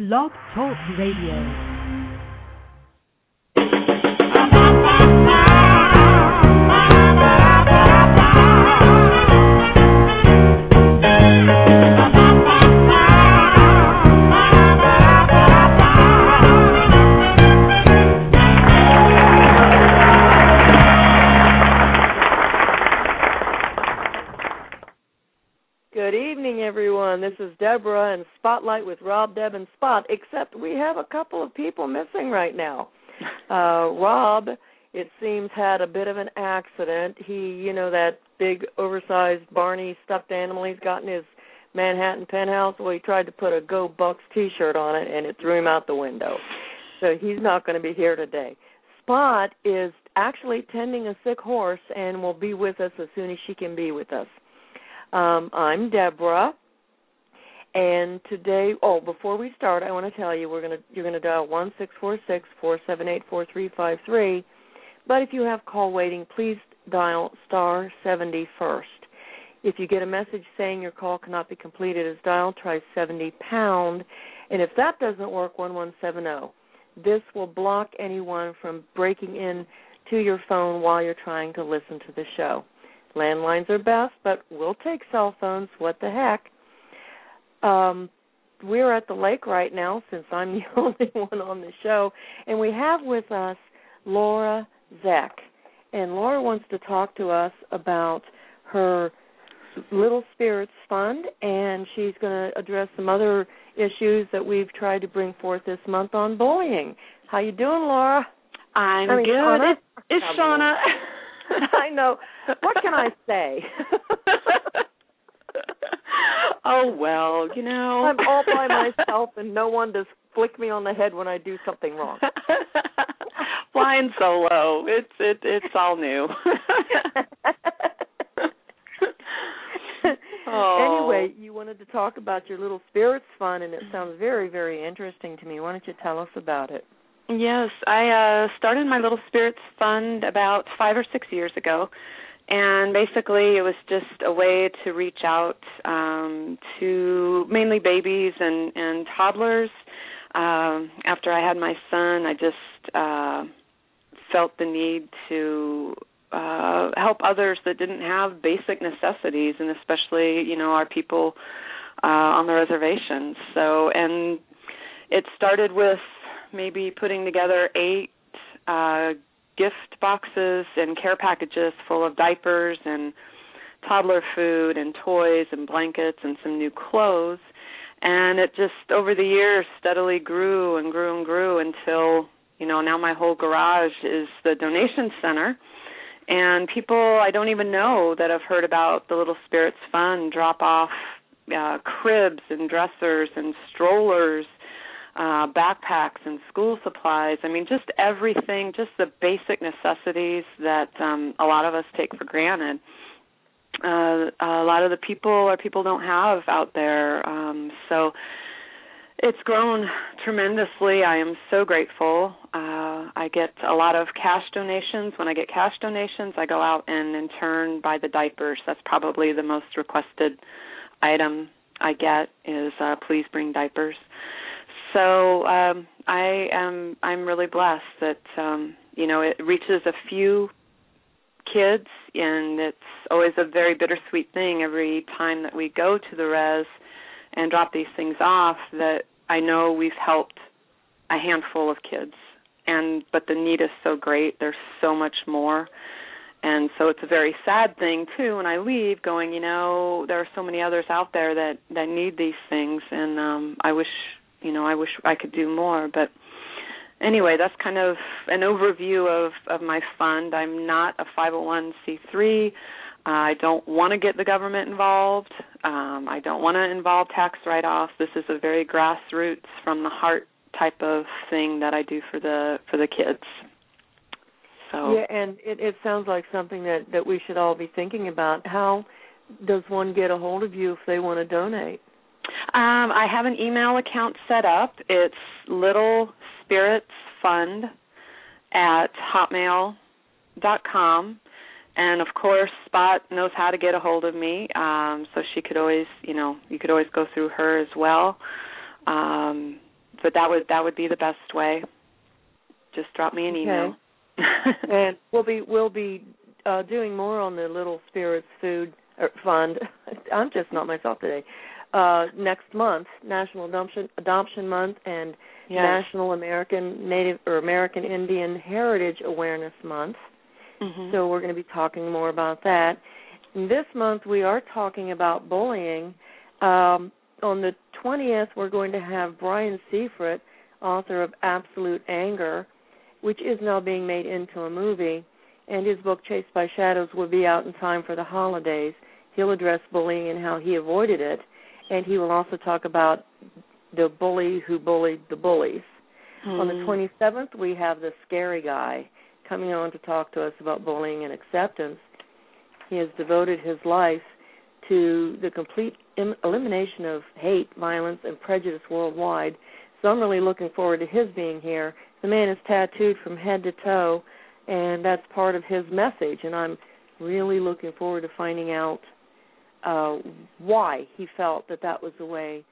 Blog Talk Radio. Everyone. This is Deborah and Spotlight with Rob, Deb, and Spot. Except we have a couple of people missing right now. Uh, Rob, it seems, had a bit of an accident. He, you know, that big, oversized Barney stuffed animal he's got in his Manhattan penthouse. Well, he tried to put a Go Bucks T-shirt on it, and it threw him out the window. So he's not going to be here today. Spot is actually tending a sick horse and will be with us as soon as she can be with us. Um, I'm Deborah, and today, oh, before we start, I want to tell you we're gonna you're gonna dial one six four six four seven eight four three five three. But if you have call waiting, please dial star seventy first. If you get a message saying your call cannot be completed as dialed, try seventy pound, and if that doesn't work, one one seven zero. This will block anyone from breaking in to your phone while you're trying to listen to the show. Landlines are best, but we'll take cell phones. What the heck? Um, we're at the lake right now since I'm the only one on the show, and we have with us Laura Zeck. And Laura wants to talk to us about her Little Spirits Fund, and she's going to address some other issues that we've tried to bring forth this month on bullying. How you doing, Laura? I'm I mean, good. Shauna? It, it's Shauna. I know. What can I say? oh well, you know. I'm all by myself, and no one does flick me on the head when I do something wrong. Flying solo. It's it it's all new. oh. Anyway, you wanted to talk about your little spirits fund, and it sounds very, very interesting to me. Why don't you tell us about it? Yes, I uh started my little spirits fund about 5 or 6 years ago. And basically it was just a way to reach out um to mainly babies and and toddlers. Um after I had my son, I just uh felt the need to uh help others that didn't have basic necessities and especially, you know, our people uh on the reservations. So and it started with maybe putting together eight uh gift boxes and care packages full of diapers and toddler food and toys and blankets and some new clothes. And it just over the years steadily grew and grew and grew until you know now my whole garage is the donation center. And people I don't even know that have heard about the Little Spirits Fund drop off uh cribs and dressers and strollers uh backpacks and school supplies. I mean just everything just the basic necessities that um a lot of us take for granted. Uh a lot of the people or people don't have out there. Um so it's grown tremendously. I am so grateful. Uh i get a lot of cash donations. When i get cash donations i go out and in turn buy the diapers. That's probably the most requested item i get is uh please bring diapers so um i am i'm really blessed that um you know it reaches a few kids and it's always a very bittersweet thing every time that we go to the res and drop these things off that i know we've helped a handful of kids. And but the need is so great. There's so much more. And so it's a very sad thing too when i leave going you know there are so many others out there that that need these things. And um i wish you know i wish i could do more but anyway that's kind of an overview of of my fund. I'm not a 501c3 uh, i don't want to get the government involved. Um i don't want to involve tax write offs this is a very grassroots from the heart type of thing that i do for the for the kids. So Yeah, and it, it sounds like something that that we should all be thinking about. How does one get a hold of you if they want to donate? Um, I have an email account set up. It's Little Spirits Fund at hotmail dot com, and of course, Spot knows how to get a hold of me. Um, so she could always, you know, you could always go through her as well. Um, but that would that would be the best way. Just drop me an okay. email. and we'll be we'll be uh doing more on the Little Spirits Food er, Fund. I'm just not myself today. Uh next month, National Adoption Adoption Month and yes. National American Native or American Indian Heritage Awareness Month. Mhm. So we're going to be talking more about that. And this month we are talking about bullying. Um, on the 20th, we're going to have Brian Seifert, author of Absolute Anger, which is now being made into a movie, and his book Chased by Shadows will be out in time for the holidays. He'll address bullying and how he avoided it, and he will also talk about the bully who bullied the bullies. On the Mm. 27th, we have the scary guy coming on to talk to us about bullying and acceptance. He has devoted his life to the complete Im- elimination of hate, violence, and prejudice worldwide. So I'm really looking forward to his being here. The man is tattooed from head to toe, and that's part of his message. And I'm really looking forward to finding out uh, why he felt that that was the way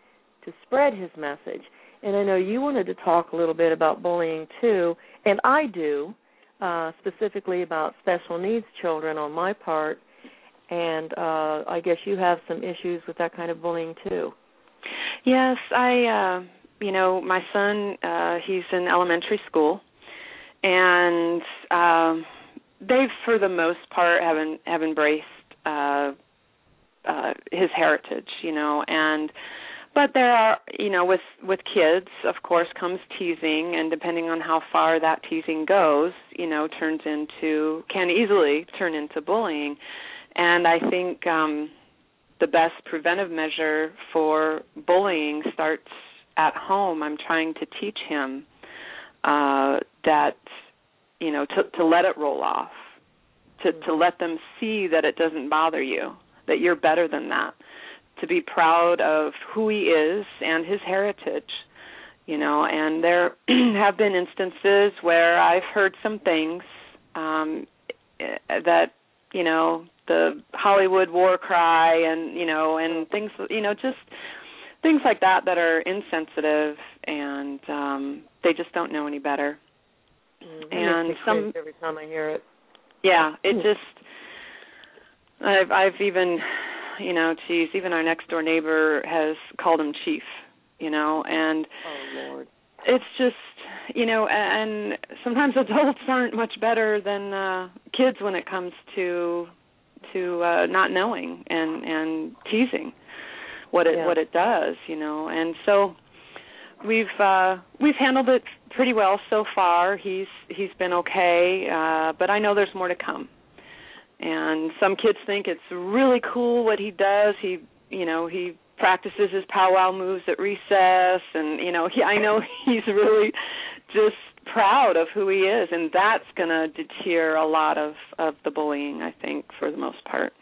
to spread his message. And I know you wanted to talk a little bit about bullying too, and I do, uh, specifically about special needs children on my part. And uh, I guess you have some issues with that kind of bullying too. Yes, I uh you know, my son uh he's in elementary school and um they for the most part have en- have embraced uh uh his heritage, you know, and but there are you know with with kids of course comes teasing and depending on how far that teasing goes you know turns into can easily turn into bullying. And i think um the best preventive measure for bullying starts at home. I'm trying to teach him uh that you know to to let it roll off to to let them see that it doesn't bother you that you're better than that. To be proud of who he is and his heritage you know and there have been instances where i've heard some things um that you know the hollywood war cry and you know and things you know just things like that that are insensitive and um they just don't know any better. Mm, it And some- every time I hear it. yeah it just i've i've even you know geez even our next door neighbor has called him chief you know and Oh Lord. it's just you know and sometimes adults aren't much better than uh kids when it comes to to uh not knowing and and teasing what it Yeah. what it does you know and so we've uh we've handled it pretty well so far he's he's been okay uh but i know there's more to come and some kids think it's really cool what he does he you know he practices his powwow moves at recess and you know he i know he's really just proud of who he is and that's going to deter a lot of of the bullying i think for the most part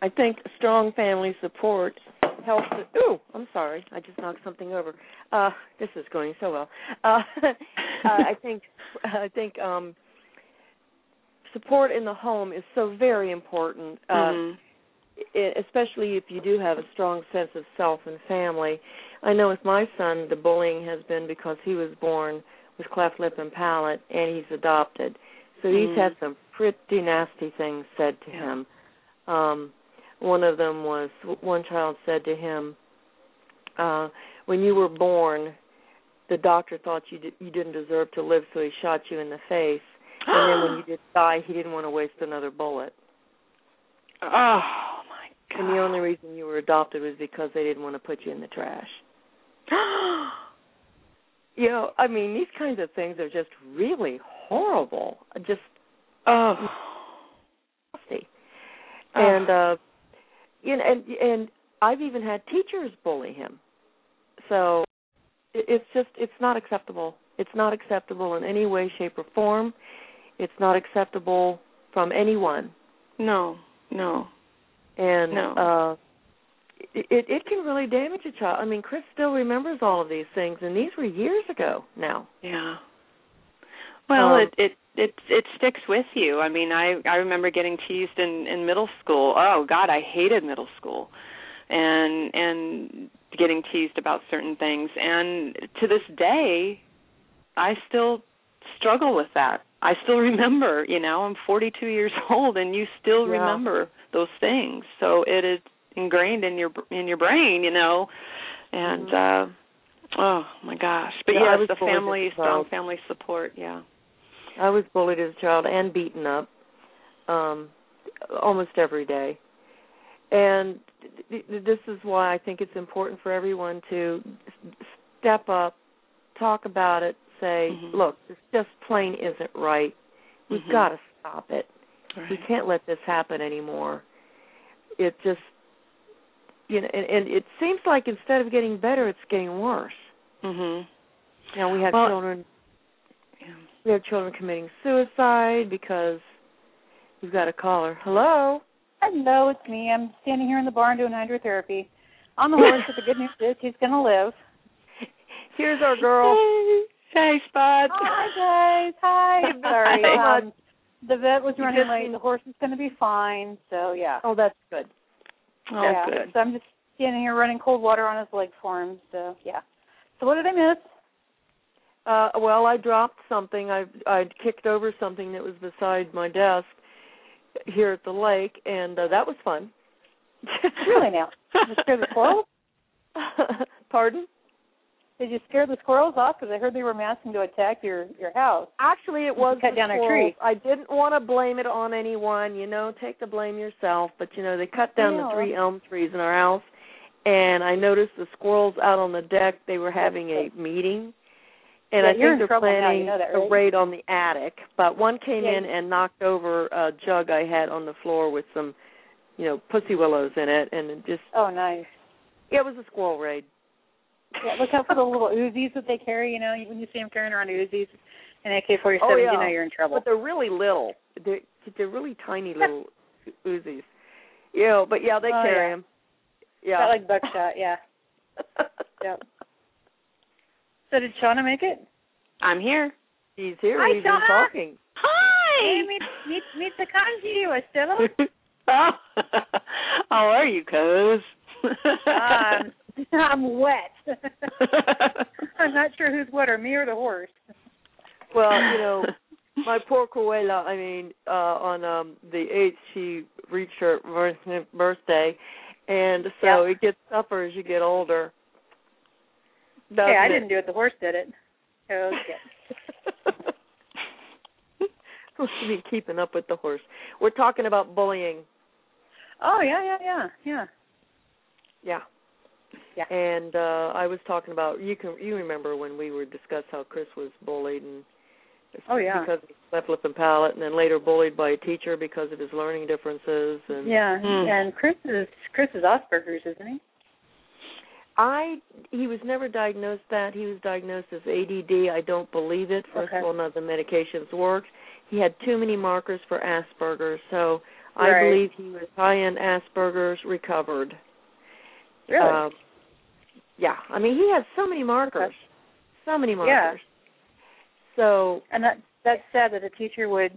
I think strong family support helps. Ooh, I'm sorry, I just knocked something over. Uh, this is going so well. Uh, uh, I think I think um, support in the home is so very important, uh, Mhm. i especially if you do have a strong sense of self and family. I know with my son, the bullying has been because he was born with cleft lip and palate, and he's adopted. So he's Mm. had some pretty nasty things said to Yeah. him. Um, one of them was one child said to him, uh, "When you were born, the doctor thought you di- you didn't deserve to live, so he shot you in the face. And then when he did die, he didn't want to waste another bullet. oh my god And the only reason you were adopted was because they didn't want to put you in the trash. You know, I mean, these kinds of things are just really horrible. Just oh nasty. Oh. And uh you know, and and I've even had teachers bully him. So it's just it's not acceptable. It's not acceptable in any way, shape, or form. It's not acceptable from anyone. no no And No. uh it it can really damage a child. I mean, Chris still remembers all of these things and these were years ago now. Yeah. Well, Um, it it it it sticks with you. I mean, I I remember getting teased in in middle school. Oh God, I hated middle school. And and getting teased about certain things and to this day I still struggle with that. I still remember, you know, I'm 42 years old and you still Yeah. remember those things. So it is ingrained in your in your brain, you know. And uh oh my gosh. But Mm-hmm. Yeah, yes, the family strong family support, yeah. I was bullied as a child and beaten up um almost every day. And th- th- this is why I think it's important for everyone to s- step up, talk about it, say, Mhm. "Look, this just plain isn't right. We've Mhm. got to stop it. Right. We can't let this happen anymore." It just you know, and, and it seems like instead of getting better, it's getting worse. Mhm. You know, we have Well- children Yeah. we have children committing suicide because we've got a caller. Hello. Hello, it's me. I'm standing here in the barn doing hydrotherapy. On the horse, but the good news is he's going to live. Here's our girl. Hey, Spot. Hi, guys. Hi. Sorry. Hi. Um, the vet was running just late. The horse is going to be fine. So, yeah. Oh, that's good. Oh, yeah. good. So I'm just standing here running cold water on his leg for him. So, yeah. So what did I miss? Uh well, I dropped something. I I kicked over something that was beside my desk here at the lake and uh, that was fun. Really now? You scare the squirrels? Pardon? Did you scare the squirrels off? Because I heard they were massing to attack your your house. Actually, it was cut down a tree. I didn't want to blame it on anyone. You know, take the blame yourself. But you know, they cut down the three elm trees in our house, and I noticed the squirrels out on the deck. They were having a meeting, and Yeah, I think they're now, you planning know that, a raid on the attic. But one came Yeah. in and knocked over a jug I had on the floor with some, you know, pussy willows in it, and it just Oh, nice. it was a squirrel raid. Yeah, look out for the little Uzis that they carry. You know, when you see them carrying around Uzis and AK-47, Oh, yeah. you know you're in trouble. But they're really little. They're they're really tiny little Uzis. You know, but yeah, they Oh, carry yeah. them. Yeah. Got like buckshot, yeah. Yep. So did Shauna make it? I'm here. He's here. Hi, We've been Shauna. talking. Hey, Hi. meet meet meet the kanji, Estella. oh. How are you, cuz? um, I'm wet. I'm not sure who's wetter, me or the horse. Well, you know, my poor Coela, I mean, uh on um the eighth she reached her birth- birthday and so Yep. it gets tougher as you get older. Hey, I it? didn't do it. The horse did it. Okay. Supposed to be keeping up with the horse. We're talking about bullying. Oh yeah, yeah, yeah, yeah. Yeah. Yeah. And uh I was talking about you can you remember when we were discussed how Chris was bullied and Oh, yeah. because of his cleft lip and palate and then later bullied by a teacher because of his learning differences and Yeah, Hmm. and Chris is Chris is Asperger's, isn't he? I he was never diagnosed that. He was diagnosed as ADD. I don't believe it. First Okay. of all, none of the medications worked. He had too many markers for Asperger's, so Right. I believe he was high in Asperger's recovered. Really? Um, yeah, I mean he has so many markers, so many markers. Yeah. So and that that's sad that a teacher would.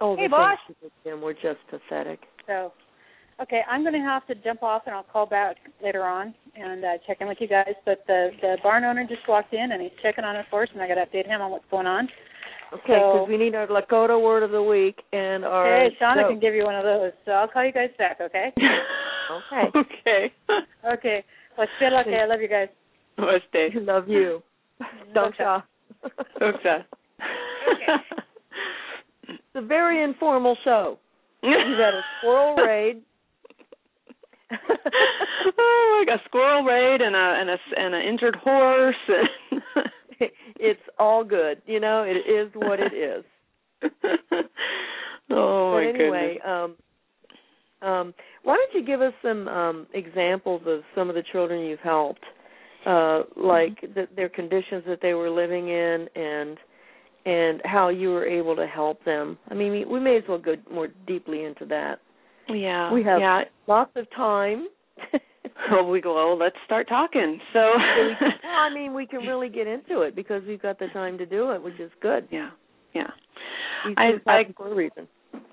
oh, Hey, the boss. things he did to him were just pathetic. So, okay, I'm going to have to jump off, and I'll call back later on and uh, check in with you guys. But the the barn owner just walked in, and he's checking on his horse, and I got to update him on what's going on. Okay, So- because we need our Lakota word of the week and our. hey, Shauna joke. can give you one of those, so I'll call you guys back. Okay? Okay. okay. okay. Well, okay. I love you guys. Namaste. Love you. Don't Bye. Doksa. It's a very informal show. We've had a squirrel raid. oh, like a squirrel raid and a and a and an injured horse. And it's all good. You know, it is what it is. oh but my anyway, goodness. um um why don't you give us some um examples of some of the children you've helped? Uh like the, their conditions that they were living in and and how you were able to help them. I mean, we, may as well go more deeply into that. Yeah. we have- yeah. Lots of time. Well, we go. Well, let's start talking. So. So we can, well, I mean, we can really get into it because we've got the time to do it, which is good. yeah. Yeah. I- I- for a reason.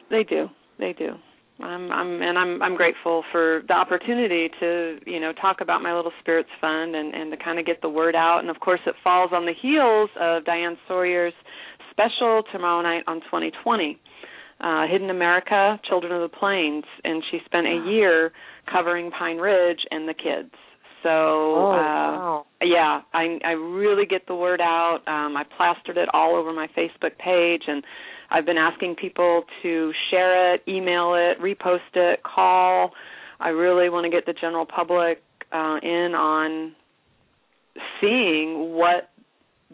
They do. They do. I'm I'm and I'm I'm grateful for the opportunity to, you know, talk about my little spirits fund and and to kind of get the word out and of course it falls on the heels of Diane Sawyer's special tomorrow night on 2020. Uh Hidden America, Children of the Plains, and she spent a year covering Pine Ridge and the kids. So oh, uh wow. yeah, I I really get the word out. Um I plastered it all over my Facebook page and I've been asking people to share it, email it, repost it, call. I really want to get the general public uh, in on seeing what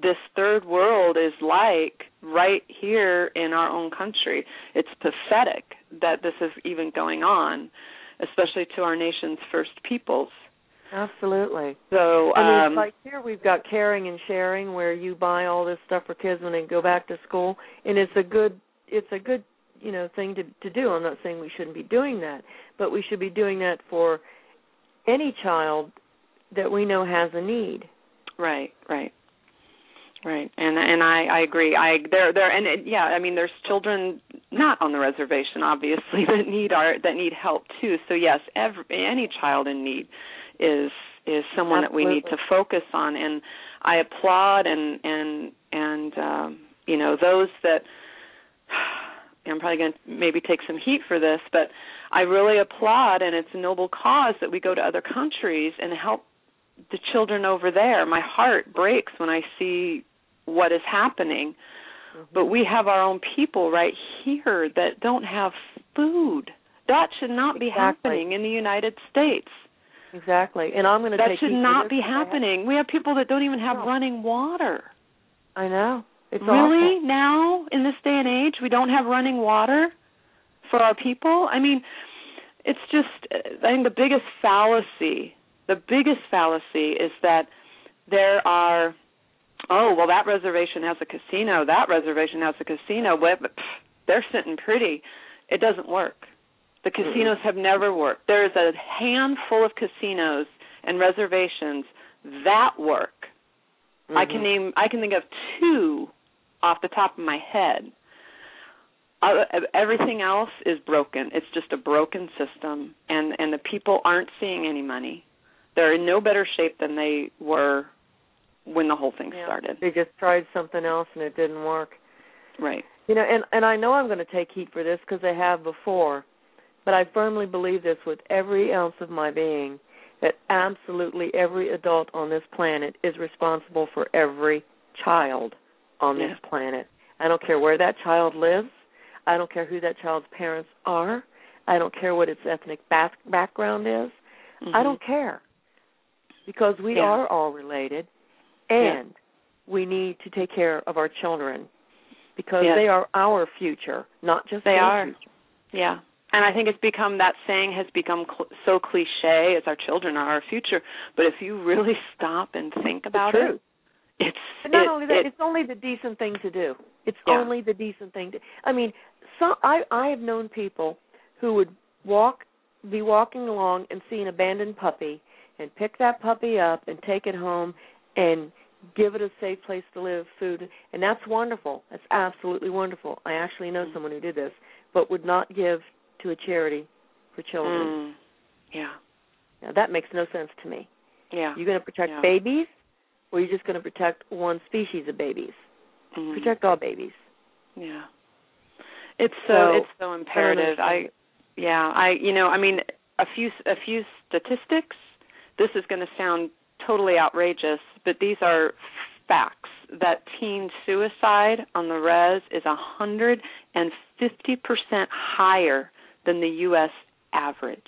this third world is like right here in our own country. It's pathetic that this is even going on, especially to our nation's first peoples. Absolutely. So, I mean, um, like here we've got caring and sharing, where you buy all this stuff for kids when they go back to school, and it's a good, it's a good, you know, thing to to do. I'm not saying we shouldn't be doing that, but we should be doing that for any child that we know has a need. Right, right. Right, and and I I agree. I there there and it, yeah, I mean there's children not on the reservation obviously that need our that need help too. So yes, every any child in need is is someone Absolutely. that we need to focus on and I applaud and and and um you know those that I'm probably going to maybe take some heat for this, but I really applaud and it's a noble cause that we go to other countries and help the children over there. My heart breaks when I see what is happening. Mm-hmm. But we have our own people right here that don't have food. That should not be happening in the United States. Exactly, and I'm going to That should not be because I have- happening. We have people that don't even have No. running water. I know it's really? awful. Now in this day and age, we don't have running water for our people? I mean, it's just uh, I think the biggest fallacy, the biggest fallacy is that there are oh, well that reservation has a casino, that reservation has a casino, but they're sitting pretty. It doesn't work. The casinos have never worked. There is a handful of casinos and reservations that work. I can Mhm. name I can think of two off the top of my head. Uh, everything else is broken. It's just a broken system, and and the people aren't seeing any money. They're in no better shape than they were when the whole thing Yeah. started. They just tried something else and it didn't work. Right. You know, and and I know I'm going to take heat for this because I have before, but I firmly believe this with every ounce of my being that absolutely every adult on this planet is responsible for every child on this Yeah. planet. I don't care where that child lives. I don't care who that child's parents are. I don't care what its ethnic back- background is. I Mhm. don't care because we Yeah. are all related and we need to take care of our children because they are our future, not just They are. future. Yeah. And I think it's become that saying has become cl- so cliche as our children are our future. But if you really stop and think about it, it's But not it- only that, it- it's only the decent thing to do. It's Yeah. only the decent thing to. I mean, so I I have known people who would walk, be walking along and see an abandoned puppy and pick that puppy up and take it home and give it a safe place to live, food, and that's wonderful. That's absolutely wonderful. I actually know Mm. someone who did this, but would not give to a charity for children. Mm. Yeah. Now that makes no sense to me. Yeah. You're going to protect Yeah. babies, or you're just going to protect one species of babies. Mhm. Protect all babies. Yeah. It's so, So, it's so imperative. I, understand yeah, I you know, I mean a few a few statistics. This is going to sound totally outrageous, but these are facts that teen suicide on the res is hundred and fifty percent higher than the US average.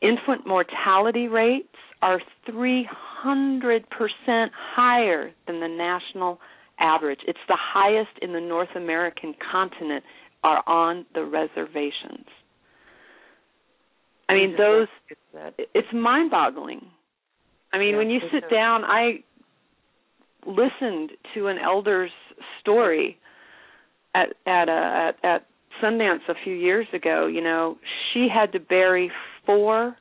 Infant mortality rates are three hundred percent higher than the national average. It's the highest in the North American continent are on the reservations. I mean those it's mind-boggling. I mean when you sit down I listened to an elder's story at at a at, at Sundance a few years ago, you know, she had to bury four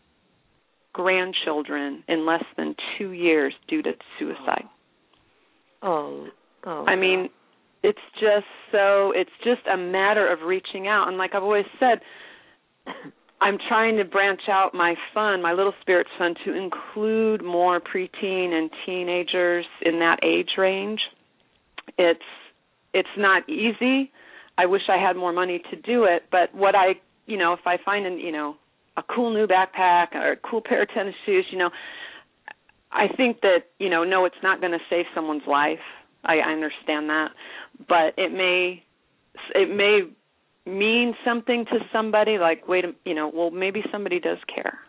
grandchildren in less than 2 years due to suicide. Oh, oh. oh I mean, it's just so it's just a matter of reaching out and like I've always said I'm trying to branch out my fund, my Little Spirits Fund, to include more preteen and teenagers in that age range. It's it's not easy. I wish I had more money to do it, but what I, you know, if I find an, you know, a cool new backpack or a cool pair of tennis shoes, you know, I think that, you know, no, it's not going to save someone's life. I, I understand that, but it may it may mean something to somebody like wait a you know well maybe somebody does care.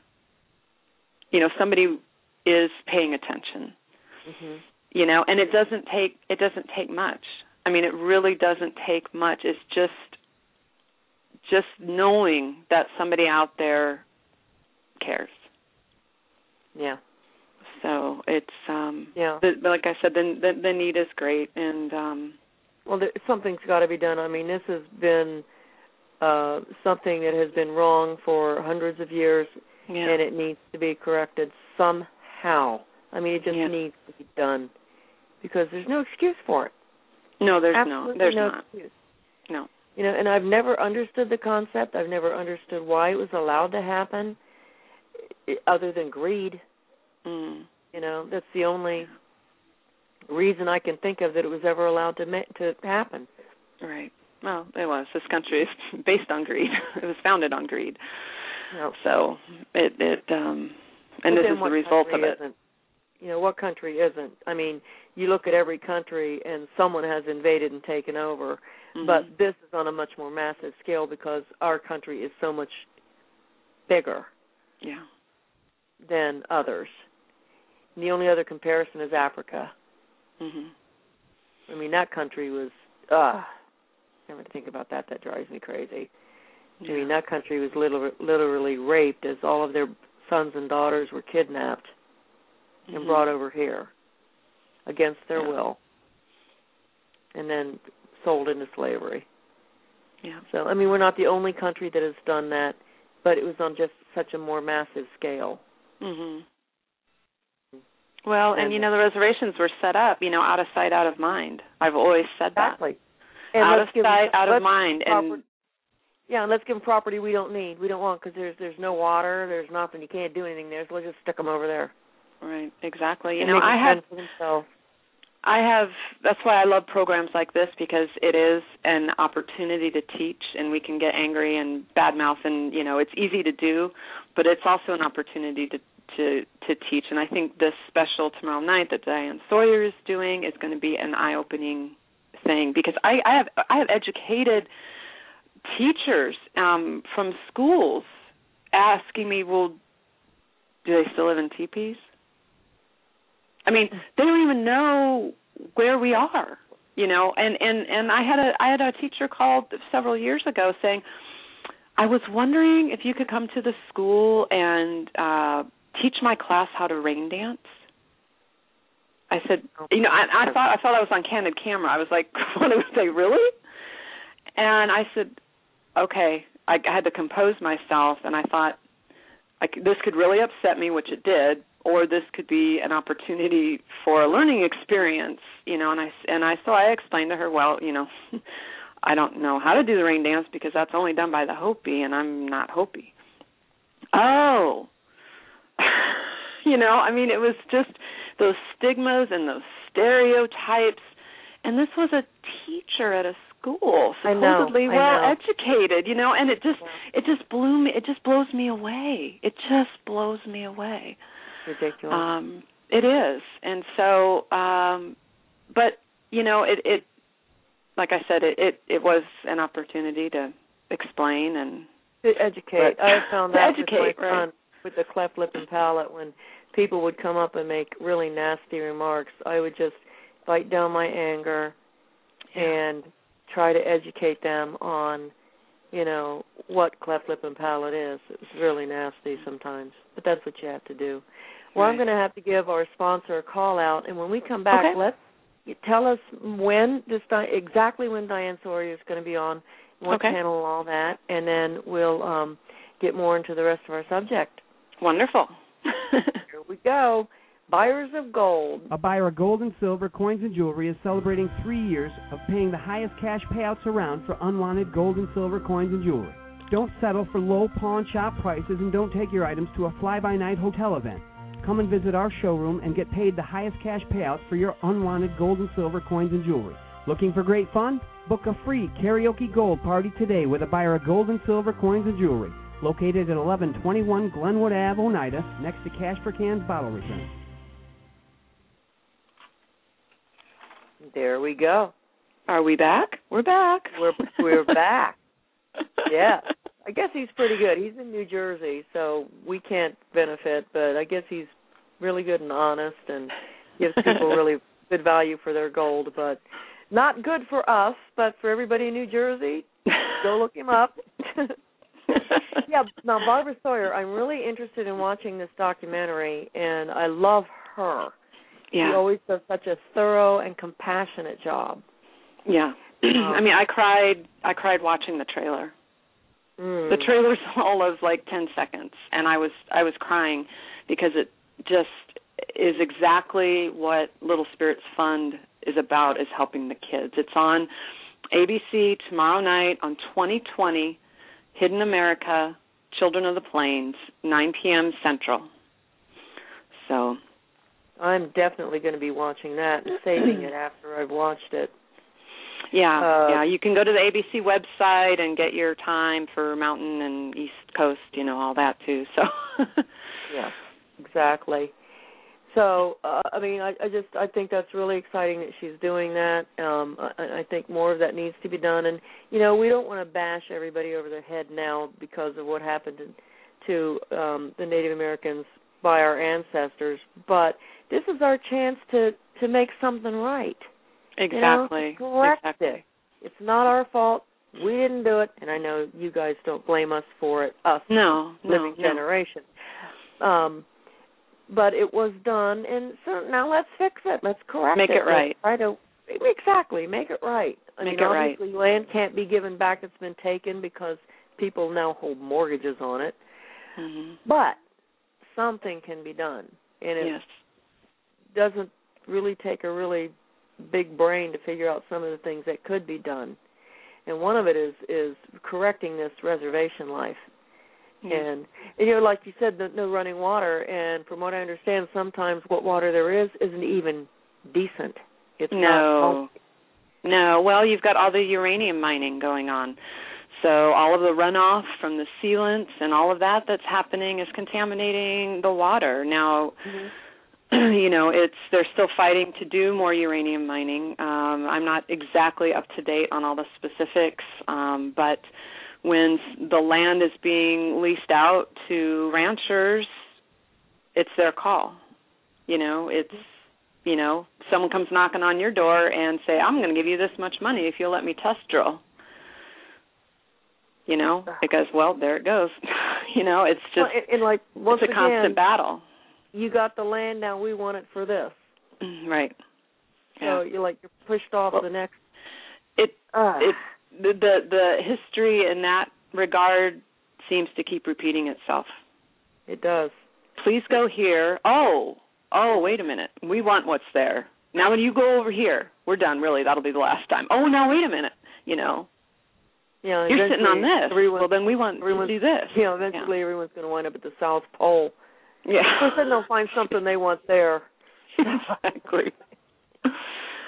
You know somebody is paying attention. Hmm you know and it doesn't take it doesn't take much i mean it really doesn't take much it's just just knowing that somebody out there cares Yeah. so it's um Yeah. the, like i said the, the the need is great and um Well, there, something's got to be done. I mean, this has been uh something that has been wrong for hundreds of years, yeah and it needs to be corrected somehow. I mean, it just Yeah. needs to be done because there's no excuse for it. No there's Absolutely no there's no not excuse. no You know, and I've never understood the concept. I've never understood why it was allowed to happen, other than greed. mm. You know, that's the only reason I can think of that it was ever allowed to ma- to happen. Right. Well, it was. This country is based on greed. it was founded on greed. Know, So it it um and But this is the result of it. Isn't, you know, what country isn't? I mean, you look at every country and someone has invaded and taken over, Mhm. but this is on a much more massive scale because our country is so much bigger yeah. than others. And the only other comparison is Africa. Mhm. I mean, that country was ah, never think about that. That drives me crazy. I mean, that country was literally, literally raped as all of their sons and daughters were kidnapped and Mhm. brought over here against their Yeah. will and then sold into slavery. Yeah. So, I mean, we're not the only country that has done that, but it was on just such a more massive scale. Mhm. Well, and And- you know the reservations were set up, you know, out of sight, out of mind. I've always said that. Exactly. out of them- sight, out of mind, proper- and Yeah, and let's give them property we don't need. We don't want because there's there's no water, there's nothing. You can't do anything there, so let's just stick them over there. Right, exactly. You And know, I have. I have that's why I love programs like this because it is an opportunity to teach and we can get angry and badmouth and you know it's easy to do but it's also an opportunity to to to teach and I think this special tomorrow night that Diane Sawyer is doing is going to be an eye-opening thing because I I have I have educated teachers um from schools asking me well do they still live in teepees I mean, they don't even know where we are, you know. And and and I had a I had a teacher called several years ago saying, I was wondering if you could come to the school and uh teach my class how to rain dance. I said, you know, I, I thought I thought I was on candid camera. I was like, what would they really? And I said, okay. I, I had to compose myself, and I thought, like, this could really upset me, which it did, or this could be an opportunity for a learning experience, you know. And I and I so I explained to her, well, you know, I don't know how to do the rain dance because that's only done by the Hopi, and I'm not Hopi. Oh, you know, I mean, it was just those stigmas and those stereotypes, and this was a teacher at a school, know, supposedly well educated, you know, and it just it just blew me it just blows me away. It just blows me away. Ridiculous. Um it is. And so um but you know, it it like I said, it it, it was an opportunity to explain and to educate. but- I found that to with my right. son with the cleft lip and palate when people would come up and make really nasty remarks. I would just bite down my anger and try to educate them on, you know, what cleft lip and palate is. It was really nasty sometimes, but that's what you have to do. Well, I'm going to have to give our sponsor a call out, and when we come back, Okay. let's tell us when this exactly when Diane Sawyer is going to be on, what Okay. channel, and all that, and then we'll um get more into the rest of our subject. wonderful. Here we go. Buyers of gold. A buyer of gold and silver coins and jewelry is celebrating three years of paying the highest cash payouts around for unwanted gold and silver coins and jewelry. Don't settle for low pawn shop prices and don't take your items to a fly by night hotel event. Come and visit our showroom and get paid the highest cash payouts for your unwanted gold and silver coins and jewelry. Looking for great fun? Book a free karaoke gold party today with a buyer of gold and silver coins and jewelry. Located at 1121 Glenwood Ave, Oneida, next to Cash for Cans Bottle Return. There we go. Are we back? We're back. We're we're back. yeah. I guess he's pretty good. He's in New Jersey, so we can't benefit, but I guess he's really good and honest and gives people really good value for their gold, but not good for us, but for everybody in New Jersey, go look him up. yeah, now Barbara Sawyer, I'm really interested in watching this documentary and I love her. Yeah. She always does such a thorough and compassionate job. Yeah. I mean, I cried. I cried watching the trailer. Mm. The trailer's all of like ten seconds, and I was I was crying because it just is exactly what Little Spirits Fund is about is helping the kids. It's on ABC tomorrow night on 2020 Hidden America Children of the Plains 9 p.m. Central. So I'm definitely going to be watching that and saving it after I've watched it. Yeah, Uh, yeah. You can go to the ABC website and get your time for Mountain and East Coast, you know, all that too. So, Yeah, exactly. So, uh, I mean, I, I just I think that's really exciting that she's doing that. Um, I, I think more of that needs to be done, and you know, we don't want to bash everybody over their head now because of what happened to, to um, the Native Americans by our ancestors, but this is our chance to to make something right. exactly, You know, correct exactly. it. It's not our fault. We didn't do it, and I know you guys don't blame us for it. Us, No, no, living no. generation. Um, but it was done, and so now let's fix it. Let's correct it. Make it. it right. Let's try to exactly make it right. I Make mean, it right. land can't be given back that's been taken because people now hold mortgages on it. hmm But something can be done, and it Yes. doesn't really take a really big brain to figure out some of the things that could be done. And one of it is is correcting this reservation life. And, and you know, like you said, the, no running water. And from what I understand, sometimes what water there is isn't even decent. It's No. No, well, you've got all the uranium mining going on. So all of the runoff from the sealants and all of that that's happening is contaminating the water. Now, you know, it's they're still fighting to do more uranium mining. Um I'm not exactly up to date on all the specifics, um but when the land is being leased out to ranchers, it's their call. You know, it's you know, someone comes knocking on your door and say, "I'm going to give you this much money if you'll let me test drill." You know, because well, there it goes. you know, it's Well, just and, and like once it's a again, constant battle. you got the land now. We want it for this. Right. So Yeah. you're like you're pushed off Well, the next. It Uh, it the, the history in that regard seems to keep repeating itself. it does. Please go here. Oh, oh, wait a minute. We want what's there. Now when you go over here, we're done. Really, that'll be the last time. Oh, now wait a minute. You know, You know, you're sitting on this. Well, then we want to do this. you know, eventually everyone's going to wind up at the South Pole. Yeah. Of then they'll find something they want there. exactly.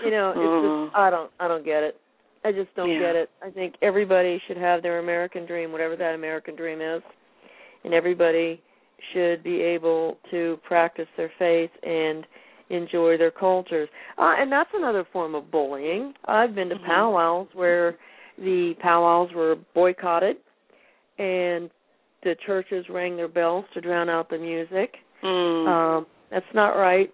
You know, it's just I don't I don't get it. I just don't Yeah. get it. I think everybody should have their American dream, whatever that American dream is, and everybody should be able to practice their faith and enjoy their cultures. Uh, and that's another form of bullying. I've been to Mhm. powwows where the powwows were boycotted and the churches rang their bells to drown out the music. Mm. Um, that's not right.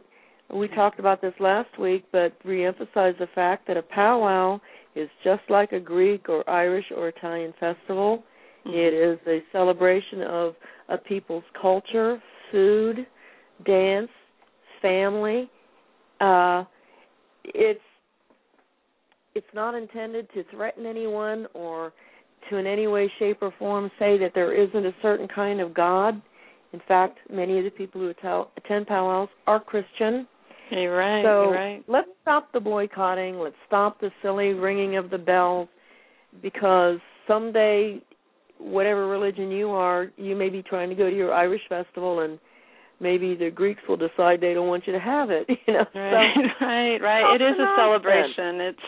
We talked about this last week, but reemphasize the fact that a powwow is just like a Greek or Irish or Italian festival. Mhm. It is a celebration of a people's culture, food, dance, family. Uh, it's it's not intended to threaten anyone or to in any way, shape, or form say that there isn't a certain kind of God. In fact, many of the people who attend powwows are Christian. You're right. so you're right. let's stop the boycotting. Let's stop the silly ringing of the bells because someday whatever religion you are, you may be trying to go to your Irish festival and maybe the Greeks will decide they don't want you to have it, you know. Right, so, right, right. It is a celebration. It's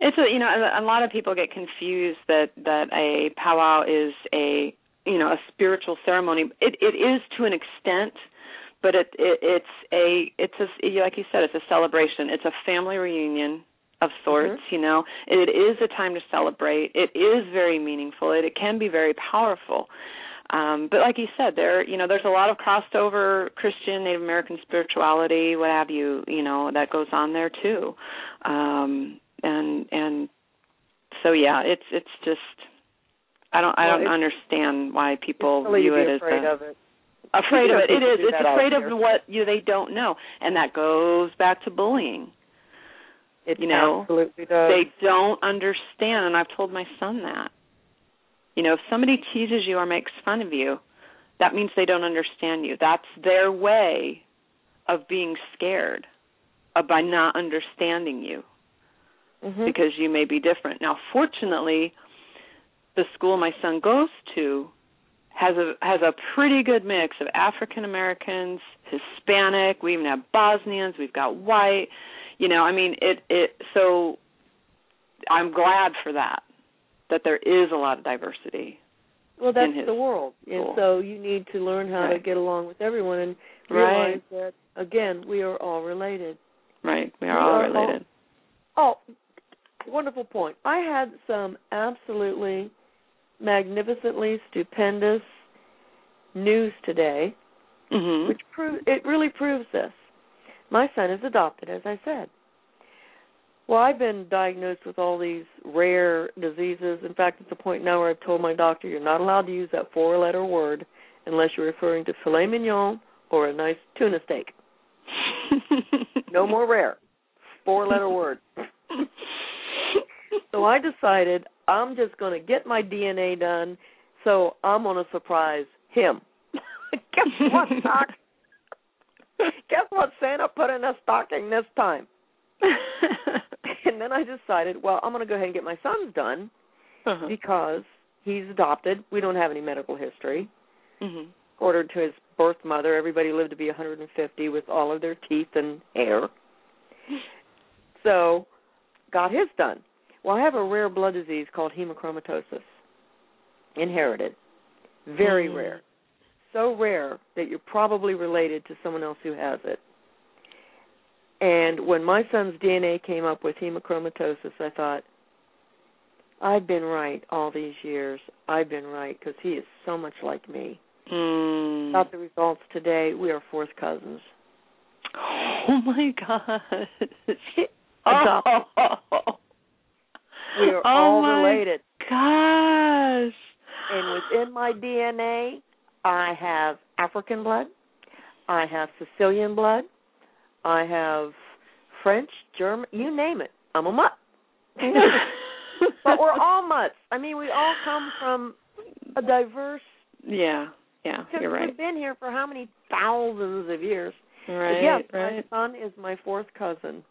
it's a you know a, a lot of people get confused that that a powwow is a you know a spiritual ceremony. It it is to an extent, but it, it it's a it's a like you said it's a celebration. It's a family reunion of sorts. Mm-hmm. You know, it is a time to celebrate. It is very meaningful. It, it can be very powerful. Um, but like you said, there you know there's a lot of crossed over Christian Native American spirituality, what have you, you know, that goes on there too. Um, and and so yeah, it's it's just I don't I Well, don't understand why people view it as afraid a, of it. Afraid of it. It is. It's afraid of what you they don't know, and that goes back to bullying. It you know, absolutely does. They don't understand, and I've told my son that. You know, if somebody teases you or makes fun of you, that means they don't understand you. That's their way of being scared of by not understanding you Mhm. because you may be different. Now, fortunately, the school my son goes to has a has a pretty good mix of African Americans, Hispanic, we even have Bosnians, we've got white. You know, I mean it it so I'm glad for that that there is a lot of diversity. well, that's the world, and so you need to learn how to get along with everyone and Right. realize that again we are all related. Right. We We all are all- related. Oh, wonderful point. I had some absolutely magnificently stupendous news today, Mhm. which proves it really proves this. My son is adopted, as I said. Well, I've been diagnosed with all these rare diseases. In fact, it's a point now where I've told my doctor you're not allowed to use that four-letter word unless you're referring to filet mignon or a nice tuna steak. No more rare. Four-letter word. So I decided I'm just going to get my DNA done, so I'm going to surprise him. Guess what, Doc? Guess what Santa put in a stocking this time? And then I decided, well, I'm going to go ahead and get my son's done uh-huh. because he's adopted. We don't have any medical history. Mhm. According to his birth mother, everybody lived to be 150 with all of their teeth and hair. So, got his done. Well, I have a rare blood disease called hemochromatosis, inherited, very Mm. rare, so rare that you're probably related to someone else who has it. And when my son's DNA came up with hemochromatosis, I thought, I've been right all these years. I've been right because he is so much like me. Mm. Got the results today. We are fourth cousins. Oh my gosh. Adopted. Oh. We are oh all related. Gosh. And within my DNA, I have African blood. I have Sicilian blood. I have French, German, you name it. I'm a mutt. but we're all mutts. I mean, we all come from a diverse. Yeah, yeah, you're right. we've been here for how many thousands of years? Right, yes, right. my son is my fourth cousin.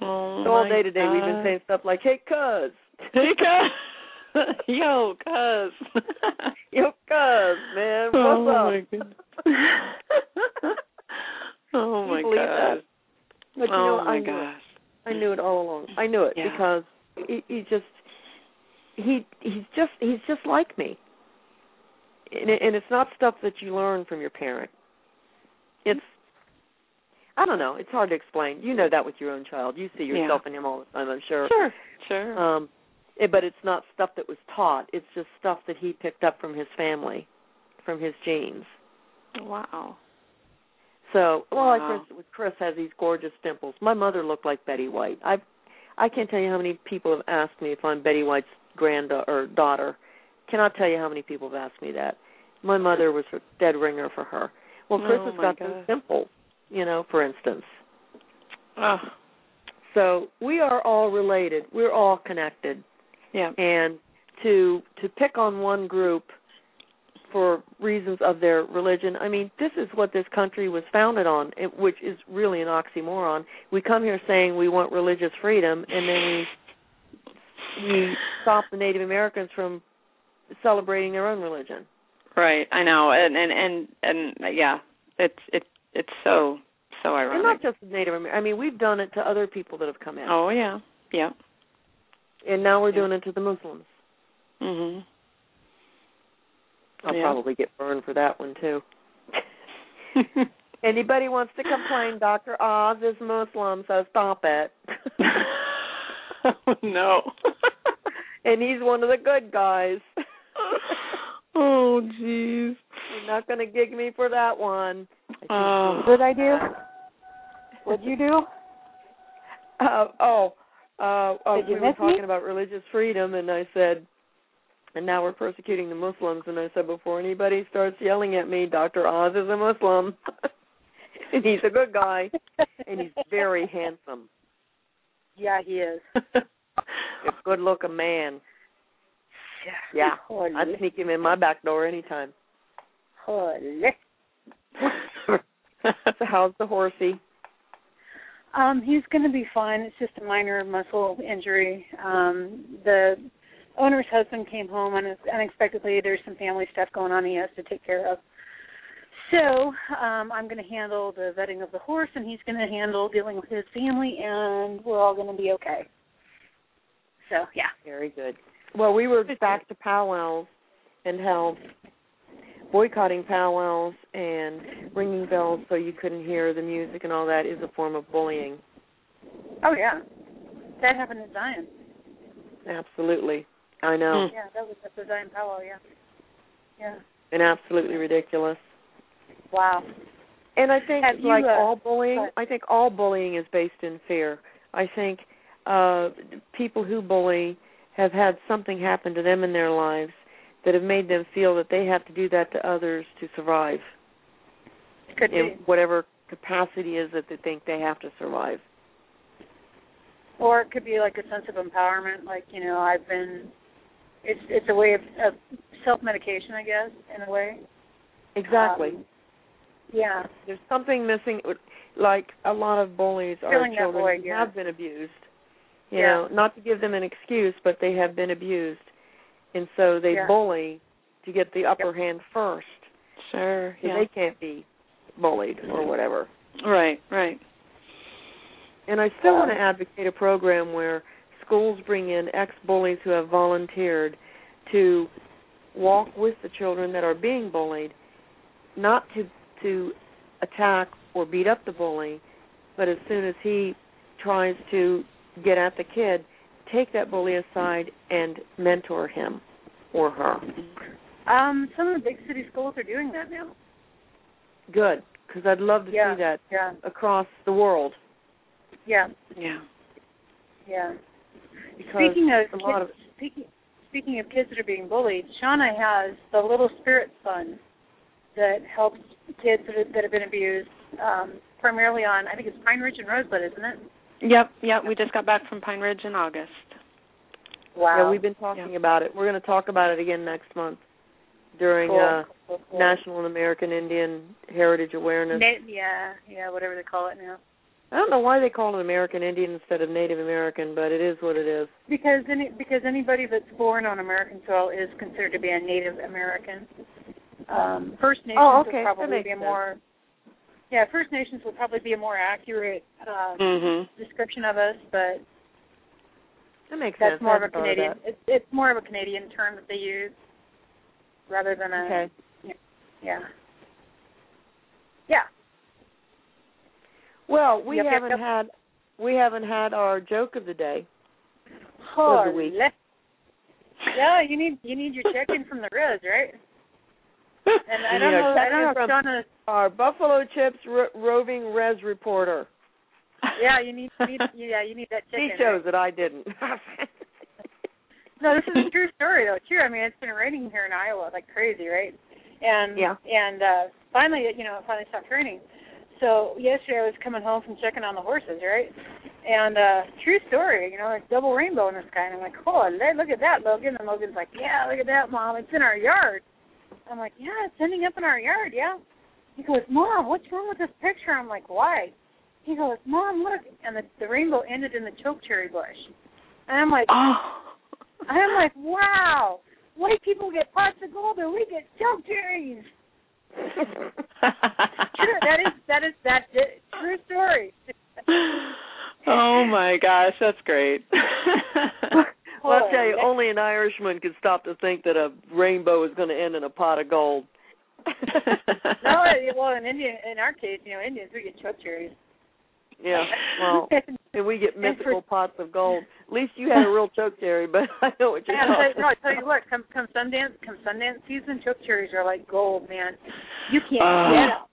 Oh, So all day today we've been saying stuff like, "Hey, cuz, Hey, cuz. Yo, cuz. yo, cuz, man, oh what's oh up?" my goodness. oh my you believe that? gosh. But you oh know, my I knew it. I knew it all along. I knew it Yeah. because he, he just he he's just he's just like me. And, it, and it's not stuff that you learn from your parent. It's I don't know. It's hard to explain. You know that with your own child. You see yourself in him all the time. I'm sure. Sure, sure. Um, it, but it's not stuff that was taught. It's just stuff that he picked up from his family, from his genes. wow. So, well, like Wow. Chris, Chris has these gorgeous dimples. My mother looked like Betty White. I, I can't tell you how many people have asked me if I'm Betty White's granddaughter or daughter. Cannot tell you how many people have asked me that. My mother was a dead ringer for her. Well, Chris Oh, has got God. those dimples, you know, for instance. Oh, So we are all related. We're all connected. yeah. and to to pick on one group for reasons of their religion i mean this is what this country was founded on which is really an oxymoron we come here saying we want religious freedom and then we we stop the native americans from celebrating their own religion. Right. I know. And and and and uh, yeah, it's it's it's so so ironic. And not just Native American. I mean, we've done it to other people that have come in. Oh yeah. Yeah. And now we're doing it to the Muslims. Mhm. I'll Yeah. probably get burned for that one too. Anybody wants to complain, Dr. Oz is Muslim, so stop it. oh no. and he's one of the good guys. oh jeez. You're not going to gig me for that one. Oh. What did I do? What'd you do? Uh, oh, uh, you we were miss me? talking about religious freedom, and I said, and now we're persecuting the Muslims, and I said, before anybody starts yelling at me, Dr. Oz is a Muslim, and he's a good guy, and he's very handsome, Yeah, he is. a good-looking man. Yeah, Holy. I'd sneak him in my back door anytime. Holy. so how's the horsey? Um, he's going to be fine. It's just a minor muscle injury. Um, the owner's husband came home and unexpectedly. There's some family stuff going on he has to take care of. So um, I'm going to handle the vetting of the horse, and he's going to handle dealing with his family, and we're all going to be okay. So yeah. Very good. Well, we were back to powwows and how boycotting powwows and ringing bells so you couldn't hear the music and all that is a form of bullying. Oh yeah. That happened in Zion. Absolutely. I know. Yeah, that was at the Zion powwow. Yeah. Yeah. And absolutely ridiculous. Wow. And I think Have you, like uh, all bullying? I think all bullying is based in fear. I think uh people who bully have had something happen to them in their lives that have made them feel that they have to do that to others to survive Could in be. whatever capacity is that they think they have to survive. Or it could be like a sense of empowerment, like you know, I've been. It's it's a way of, of self medication, I guess, in a way. Exactly. Um, yeah. There's something missing. Like a lot of bullies are Feeling children void, who yeah. have been abused. You Yeah. know, not to give them an excuse, but they have been abused, and so they Yeah. bully to get the upper hand first, Sure. so Yeah. they can't be bullied or whatever. Right. Right. And I still Um, want to advocate a program where schools bring in ex-bullies who have volunteered to walk with the children that are being bullied, not to to attack or beat up the bully, but as soon as he tries to get at the kid, take that bully aside and mentor him or her. Um, some of the big city schools are doing that now. Good, because I'd love to Yeah. see that Yeah. across the world. Yeah. Yeah. Yeah. Because Speaking of a lot kids, of speaking speaking of kids that are being bullied, Shauna has the Little Spirit Fund that helps kids that have, that have been abused, um, primarily on I think it's Pine Ridge and Rosebud, isn't it? Yep. Yep. We just got back from Pine Ridge in August. Wow. Yeah, we've been talking Yeah. about it. We're going to talk about it again next month during cool. uh cool, cool. National and American Indian Heritage Awareness. Na- yeah, yeah, whatever they call it now. I don't know why they call it American Indian instead of Native American, but it is what it is. Because any because anybody that's born on American soil is considered to be a Native American. Um, First Nations Oh, okay, would probably be a sense. Yeah, First Nations would probably be a more accurate uh, Mhm. description of us, but That makes that's sense. more I of a Canadian. It's it's more of a Canadian term that they use rather than a Okay. yeah. Yeah. Well, we Yep, yep, haven't yep. had we haven't had our joke of the day. Of the week. Holy. Yeah, you need you need your check in from the Riz, right? And I don't know I don't know if Our Buffalo Chips ro- roving res reporter. Yeah, you need, you need yeah, you need that check He in. chose right? it. I didn't. No, this is a true story though. True. I mean, it's been raining here in Iowa like crazy, right? And Yeah. and uh finally, you know, it finally stopped raining. So yesterday I was coming home from checking on the horses, right? And uh true story, you know, like double rainbow in the sky. And I'm like, oh, look at that, Logan. And Logan's like, yeah, look at that, mom. It's in our yard. I'm like, yeah, it's ending up in our yard, yeah. He goes, mom, what's wrong with this picture? I'm like, why? He goes, mom, look. And the the rainbow ended in the choke cherry bush. And I'm like, Oh. I'm like, wow. white people get pots of gold and we get choke cherries. True, that is that is that's it. True story. oh my gosh, that's great. well, I'll tell you, only an Irishman could stop to think that a rainbow is going to end in a pot of gold. No, well, in Indian, in our case, you know, Indians we get choke cherries. Yeah, well, and we get mythical for, pots of gold. At least you had a real choke cherry, but I know what you're yeah, talking No, I tell you what, come come Sundance, come Sundance season, choke cherries are like gold, man. You can't uh, get them.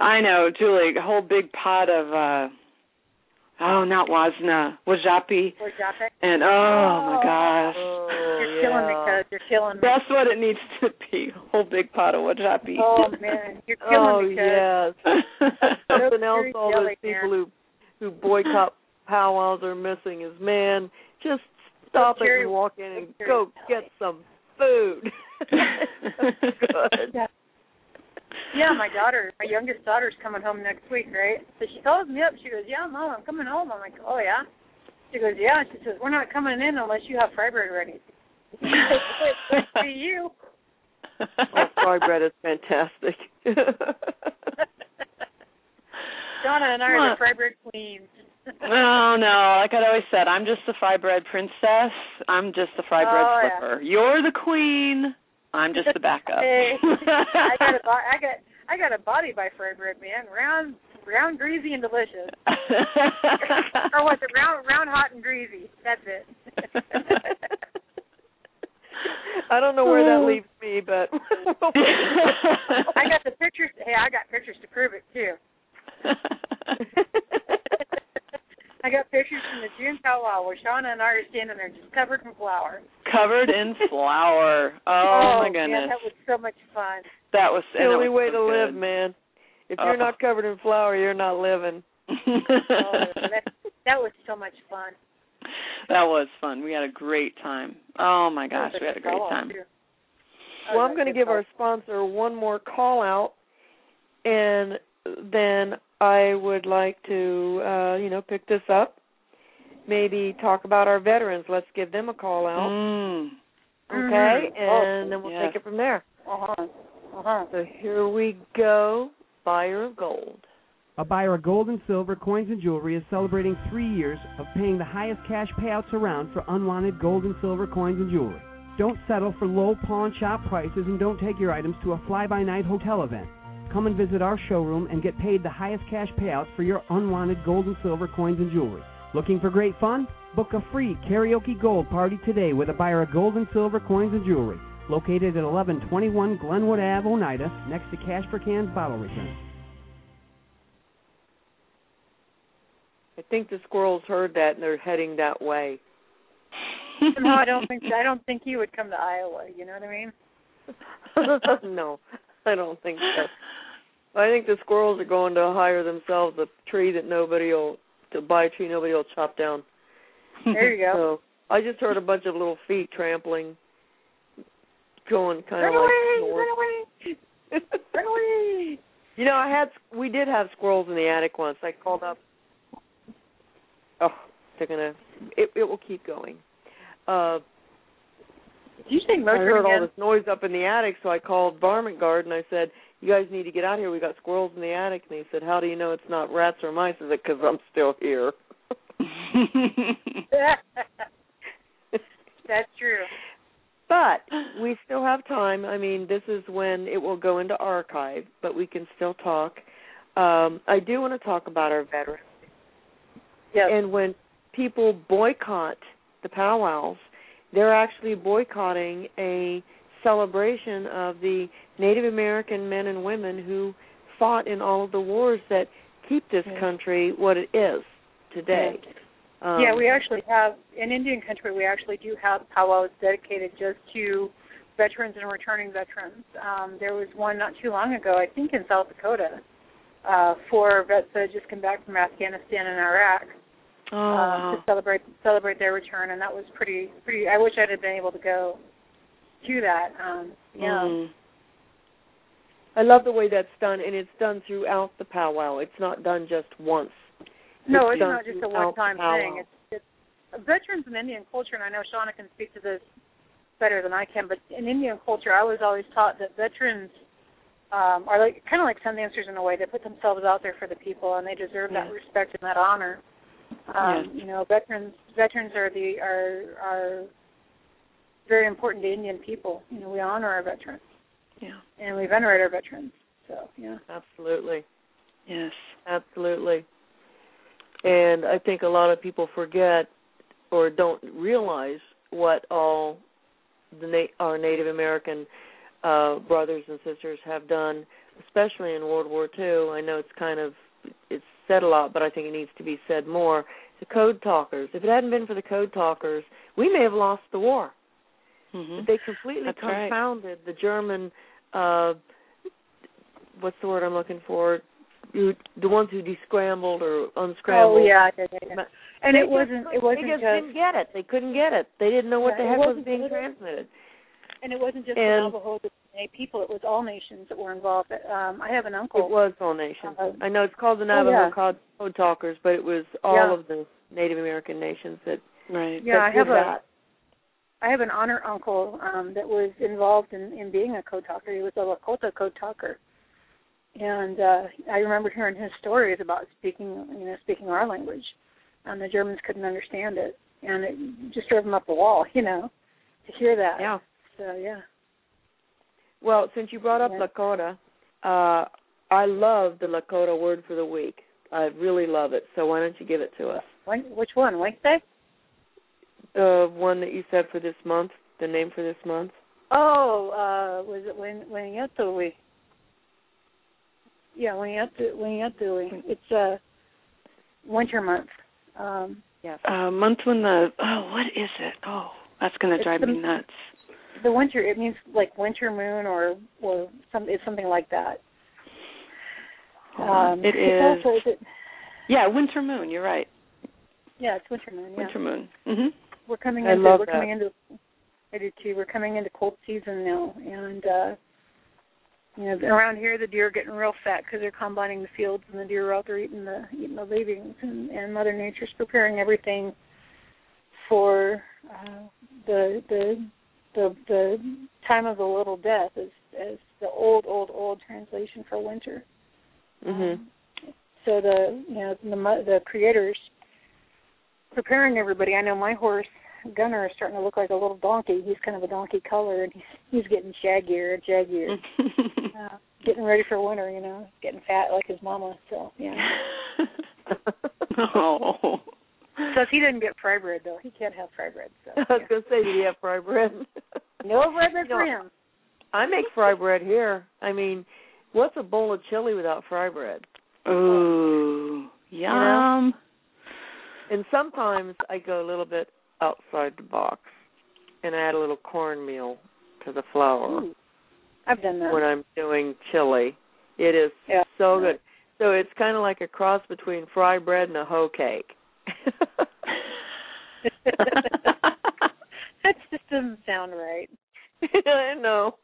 I know, Julie. A whole big pot of uh Oh, not Wasna, Wajapi. Wajapi. And oh, oh my gosh. Oh, you're yeah. killing me, cuz. You're killing me. That's what it needs to be. Whole big pot of Wajapi. Oh man, you're killing oh, me, cuz. yes. Something else all those people who who boycott powwows are missing is man, just stop it and walk in and go get some food. That's good. Yeah, my daughter, my youngest daughter's coming home next week, right? So she calls me up. She goes, "Yeah, mom, I'm coming home." I'm like, "Oh yeah." She goes, "Yeah." She says, "We're not coming in unless you have fry bread ready." To you. oh, fry bread is fantastic. Donna and I are the fry bread queens. oh no, like I always said, I'm just the fry bread princess. I'm just the fry bread oh, flipper. Yeah. You're the queen. I'm just the backup. I got a I got I got a body by fry bread, man. Round, round, greasy, and delicious. or was it round, round, hot, and greasy? That's it. I don't know where that oh. leaves me, but I got the pictures. Hey, I got pictures to prove it too. I got pictures from the June powwow where Shauna and I are standing there just covered in flour. Covered in flour. Oh, oh my goodness. Yeah, that was so much fun. That was the only was way so to good. live, man. If oh. you're not covered in flour, you're not living. oh, that, that was so much fun. That was fun. We had a great time. Oh my gosh, we had a great time. Well, I'm going to give our sponsor one more call out, and then I would like to, uh, you know, pick this up. Maybe talk about our veterans. Let's give them a call out. Mm. Okay, mm-hmm. and then we'll yes. take it from there. Uh-huh. Uh-huh. So here we go. Buyer of gold. A buyer of gold and silver, coins, and jewelry is celebrating three years of paying the highest cash payouts around for unwanted gold and silver coins and jewelry. Don't settle for low pawn shop prices and don't take your items to a fly by night hotel event. Come and visit our showroom and get paid the highest cash payouts for your unwanted gold and silver coins and jewelry. Looking for great fun? Book a free karaoke gold party today with a buyer of gold and silver coins and jewelry. Located at 1121 Glenwood Ave, Oneida, next to Cash for Cans Bottle Return. I think the squirrels heard that and they're heading that way. no, I don't think I don't think he would come to Iowa. You know what I mean? no, I don't think so. I think the squirrels are going to hire themselves a tree that nobody will to buy a tree nobody will chop down. There you go. So I just heard a bunch of little feet trampling, going kind run of away, like run away, run away. You know, I had we did have squirrels in the attic once. I called up. Oh, they're gonna. It it will keep going. Uh, Did you say I heard again? all this noise up in the attic, so I called Varmint Guard and I said, "You guys need to get out here. We got squirrels in the attic." And he said, "How do you know it's not rats or mice?" I said, "Because I'm still here." That's true. But we still have time. I mean, this is when it will go into archive, but we can still talk. Um, I do want to talk about our veterans. Yes. And when people boycott the powwows, they're actually boycotting a celebration of the Native American men and women who fought in all of the wars that keep this country what it is today. Yes. Um, yeah, we actually have in Indian country. We actually do have powwows dedicated just to veterans and returning veterans. Um, there was one not too long ago, I think, in South Dakota, uh, for vets that had just come back from Afghanistan and Iraq oh, uh, to celebrate celebrate their return, and that was pretty pretty. I wish I'd have been able to go to that. Um, yeah. Mm. I love the way that's done, and it's done throughout the powwow. It's not done just once. No, it's, it's not just a one-time thing. It's, it's veterans in Indian culture, and I know Shauna can speak to this better than I can. But in Indian culture, I was always taught that veterans um, are like kind of like sun dancers in a way. They put themselves out there for the people, and they deserve Yeah. that respect and that honor. Um, Yeah. You know, veterans veterans are the are are very important to Indian people. You know, we honor our veterans Yeah. and we venerate our veterans. So yeah. Absolutely. Yes. Absolutely. And I think a lot of people forget or don't realize what all the na- our Native American uh, brothers and sisters have done, especially in World War II. I know it's kind of it's said a lot, but I think it needs to be said more. The code talkers. If it hadn't been for the code talkers, we may have lost the war. Mhm. They completely That's right. confounded the German. Uh, what's the word I'm looking for? You, the ones who descrambled or unscrambled. Oh yeah, yeah, yeah. And they it wasn't it wasn't they just, just didn't get it. They couldn't get it. They didn't know what Yeah, the heck was being it transmitted. and it wasn't just And- the Navajo people; it was all nations that were involved. Um, I have an uncle. It was all nations. Uh, I know it's called the Navajo yeah. Code Code Talkers, but it was all of the Native American nations that. Right. Yeah, that I have did a that. I have an honor uncle um, that was involved in, in being a code talker. He was a Lakota code talker, and uh, I remember hearing his stories about speaking, you know, speaking our language, and the Germans couldn't understand it, and it just drove him up the wall, you know, to hear that. Yeah. So yeah. Well, since you brought up Yeah. Lakota, uh, I love the Lakota word for the week. I really love it. So why don't you give it to us? When, which one? Wednesday? The one that you said for this month, the name for this month. Oh, uh, was it when when Yatui? Yeah, when Yatu when Yatui. It's uh winter month. Um Yes. Uh, month when the oh, what is it? Oh, that's gonna It's drive the- me nuts. the winter it means like winter moon or or some it's something like that. Um it's also is it Yeah, winter moon. You're right. yeah, it's winter moon, yeah. Winter moon. Mhm. We're coming I into we're that. coming into I do too. We're coming into cold season now and uh you know, around here the deer are getting real fat because they're combining the fields, and the deer are out there eating the eating the leavings, and, and Mother Nature's preparing everything for uh, the the the the time of the little death, as as the old old old translation for winter. Mhm. Um, so the you know the the creators preparing everybody. I know my horse Gunner is starting to look like a little donkey. He's kind of a donkey color, and he's he's getting shaggier and shaggier. uh, getting ready for winter, you know, getting fat like his mama. So yeah. oh. Because he didn't get fry bread though. He can't have fry bread. So I was gonna say, did he have fry bread? no fry bread You for know, him. I make fry bread here. I mean, what's a bowl of chili without fry bread? Ooh. Yum. And sometimes I go a little bit outside the box and add a little cornmeal to the flour Ooh, I've done that. when I'm doing chili. It is Yeah. so good. So it's kind of like a cross between fry bread and a hoe cake. that just doesn't sound right. I know.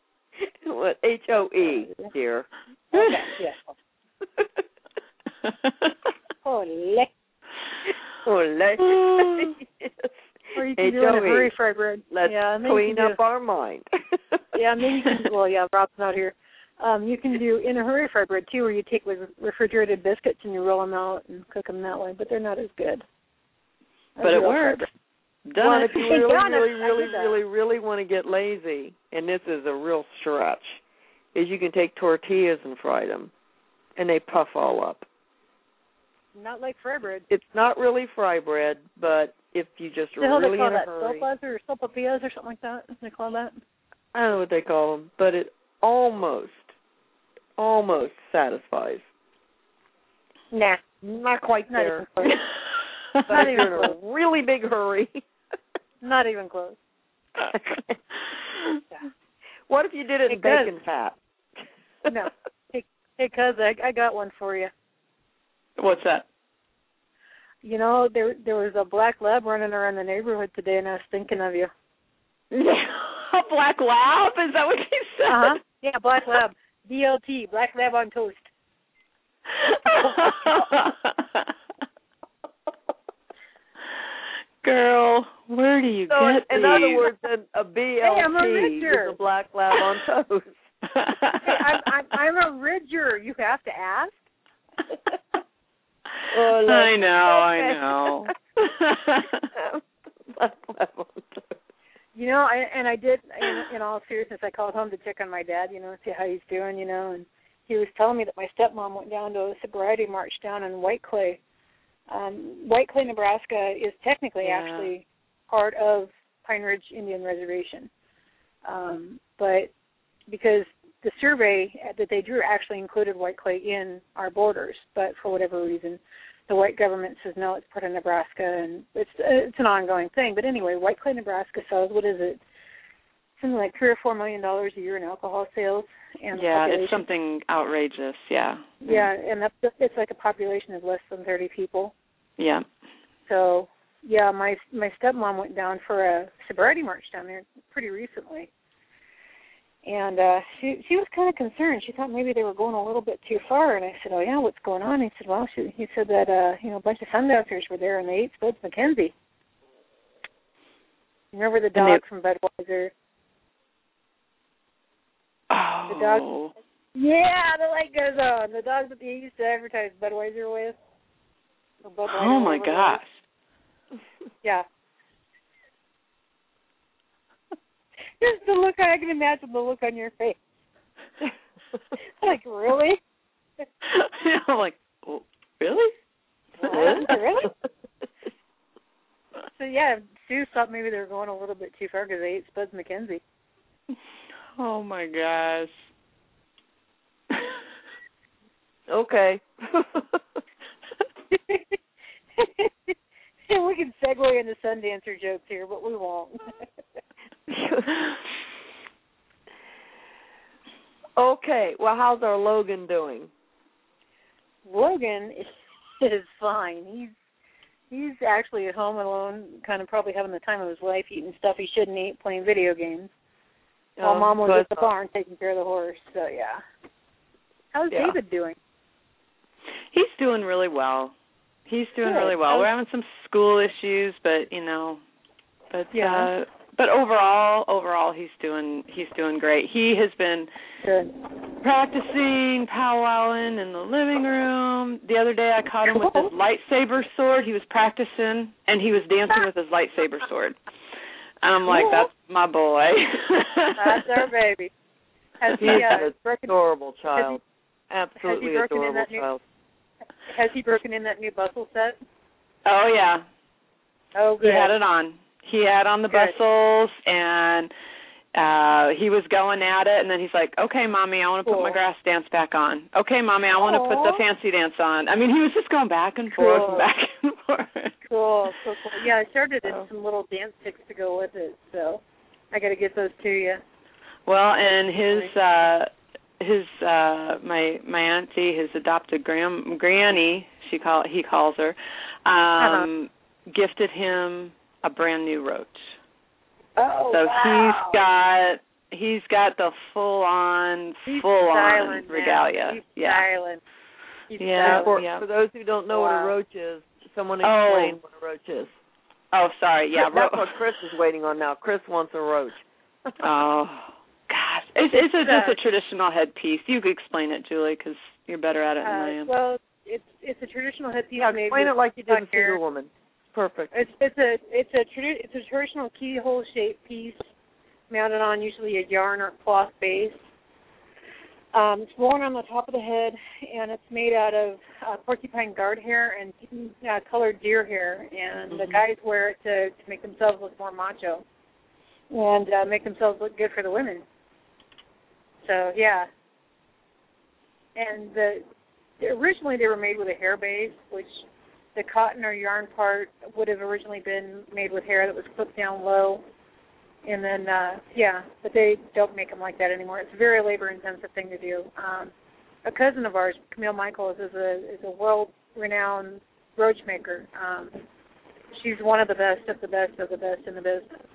What H O E, oh, dear. Okay, yeah. Holy. Ole. yes. Or you can do it in a hurry fry bread. Let's yeah, and then you clean can do- up our mind. Yeah, then you can. Well, yeah, Rob's not here. Um, you can do in a hurry fry bread too, where you take refrigerated biscuits and you roll them out and cook them that way. But they're not as good. as But it works. Done well, it. if you really, really, really, really, really want to get lazy, and this is a real stretch, is you can take tortillas and fry them, and they puff all up. Not like fry bread. It's not really fry bread, but if you just the hell really they call in a that? hurry, Sopas or sopapillas or something like that? They call that. I don't know what they call them, but it almost, almost satisfies. Nah, Not quite not even there, close. Not even in a really big hurry. Not even close. what if you did it in It does. bacon fat? No. Hey, cuz, I, I got one for you. What's that? You know, there there was a black lab running around the neighborhood today, and I was thinking of you. a black lab? Is that what you said? Uh huh. Yeah, black lab. BLT, black lab on toast. Girl, Where do you So get in, in other words, then a BLT I'm a ridger. is a black lab on toast. Hey, I'm, I'm I'm a ridger. You have to ask. Oh. I know, I know. black lab on toast. You know, I, and I did. In, in all seriousness, I called home to check on my dad. You know, see how he's doing. You know, and he was telling me that my stepmom went down to a sobriety march down in White Clay. Um, White Clay, Nebraska, is technically Yeah. actually part of Pine Ridge Indian Reservation, um, but because the survey that they drew actually included White Clay in our borders, but for whatever reason, the white government says no, it's part of Nebraska, and it's it's an ongoing thing. But anyway, White Clay, Nebraska sells what is it? Something like three or four million dollars a year in alcohol sales, and yeah, it's something outrageous. Yeah. Yeah, and that's it's like a population of less than thirty people. Yeah. So yeah, my my stepmom went down for a sobriety march down there pretty recently, and uh she she was kind of concerned. She thought maybe they were going a little bit too far. And I said, "Oh yeah, what's going on?" He said, "Well, she, he said that uh you know a bunch of sundancers were there and they ate Spuds MacKenzie. Remember the And they- dog from Budweiser? Oh. the dog- Yeah, the light goes on. The dog that they used to advertise Budweiser with. Or Bud Light or Oh my whatever it was. gosh. Yeah. Just the look I can imagine the look on your face. like, really? I'm like, oh, really? What? really? So yeah, Sue thought maybe they were going a little bit too far because they ate Spuds MacKenzie. Oh my gosh. okay. we can segue into Sundancer jokes here, but we won't. okay. Well, how's our Logan doing? Logan is, is fine. He's he's actually at home alone, kind of probably having the time of his life, eating stuff he shouldn't eat, playing video games. While Oh, mom was at the barn taking care of the horse. So yeah. How's Yeah. David doing? He's doing really well. He's doing Good. really well. We're having some school issues, but you know, but Yeah. uh but overall, overall he's doing he's doing great. He has been Good. practicing powwowing in the living room. The other day I caught him with his lightsaber sword. He was practicing and he was dancing with his lightsaber sword. And I'm like, that's my boy. That's our baby. Has he He's uh, an broken adorable child. Absolutely broken in adorable that new- child. has he broken in that new bustle set? Oh yeah. Oh good. He good. had it on. He had on the Good. bustles and uh he was going at it and then he's like, "Okay, mommy, I want to put my grass dance back on. Okay, mommy, I want to put the fancy dance on." I mean, he was just going back and forth Cool. and back and forth. Cool, cool, cool. Yeah, I started in Oh. some little dance picks to go with it, so I got to get those to you. Well, and his uh his uh my my auntie, his adopted grand granny, she call he calls her, um gifted him a brand new roach. Oh, so wow. he's got he's got the full on He's full on regalia. He's yeah. styling. He's Yeah. styling. For, yeah. for those who don't know what a roach is, someone Oh. explain what a roach is. Oh, sorry. Yeah. That's ro- what Chris is waiting on now. Chris wants a roach. oh gosh. It's it's a, It's, just uh, a traditional headpiece. You could explain it, Julie, cuz you're better at it than I Uh, am. well, it's it's a traditional headpiece Yeah, explain it like you did in duck Woman. Perfect. It's it's a it's a tradi- it's a traditional keyhole shaped piece mounted on usually a yarn or cloth base. Um, it's worn on the top of the head, and it's made out of uh, porcupine guard hair and uh, colored deer hair. And the Mhm. guys wear it to to make themselves look more macho and uh, make themselves look good for the women. So yeah, and the originally they were made with a hair base, which the cotton or yarn part would have originally been made with hair that was clipped down low. And then, uh yeah, but they don't make them like that anymore. It's a very labor intensive thing to do. Um a cousin of ours, Camille Michaels, is a is a world renowned roach maker. Um she's one of the best of the best of the best in the business.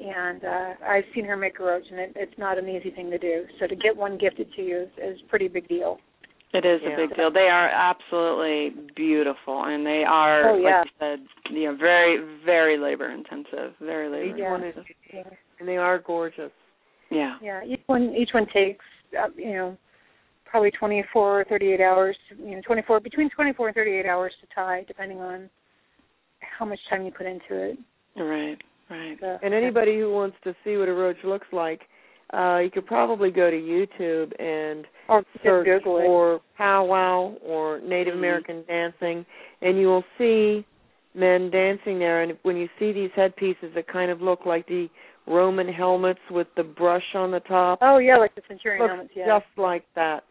And uh I've seen her make a roach and it, it's not an easy thing to do. So to get one gifted to you is, is pretty big deal. It is Yeah. a big deal. They are absolutely beautiful, and they are, Oh, yeah. like you said, you know, very, very labor intensive. Very labor Each one is, intensive. and they are gorgeous. Yeah. Yeah, each one each one takes uh, you know probably 24 or 38 hours. You know, 24 between 24 and 38 hours to tie, depending on how much time you put into it. Right. Right. So, And anybody who wants to see what a roach looks like, uh, you could probably go to YouTube and or search Google for powwow or Native Mhm. American dancing, and you will see men dancing there. And when you see these headpieces that kind of look like the Roman helmets with the brush on the top, Oh yeah, like the Centurion looks helmets. Yeah. just like that.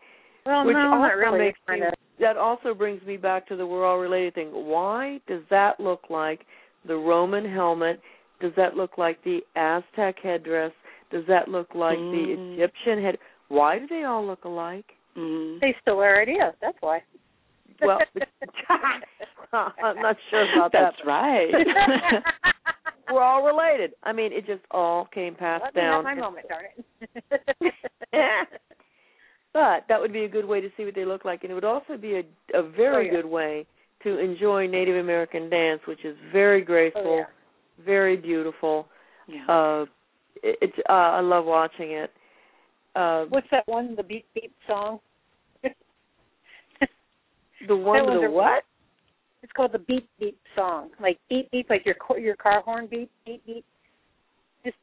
well, which no, also not really. makes me, that also brings me back to the we're all related thing. Why does that look like the Roman helmet? Does that look like the Aztec headdress? Does that look like Mm. the Egyptian head? Why do they all look alike? Mhm. They still our idea. That's why. Well, I'm not sure about That's that. That's right. We're all related. I mean, it just all came passed Let me have my moment, darn it. but that would be a good way to see what they look like, and it would also be a, a very Oh, yeah. good way to enjoy Native American dance, which is very graceful, oh, yeah. very beautiful. yeah. Uh, it, it's uh, I love watching it. Uh, What's that one? The beep beep song. the one with the what? It's called the beep beep song. Like beep beep, like your your car horn beep beep beep. Just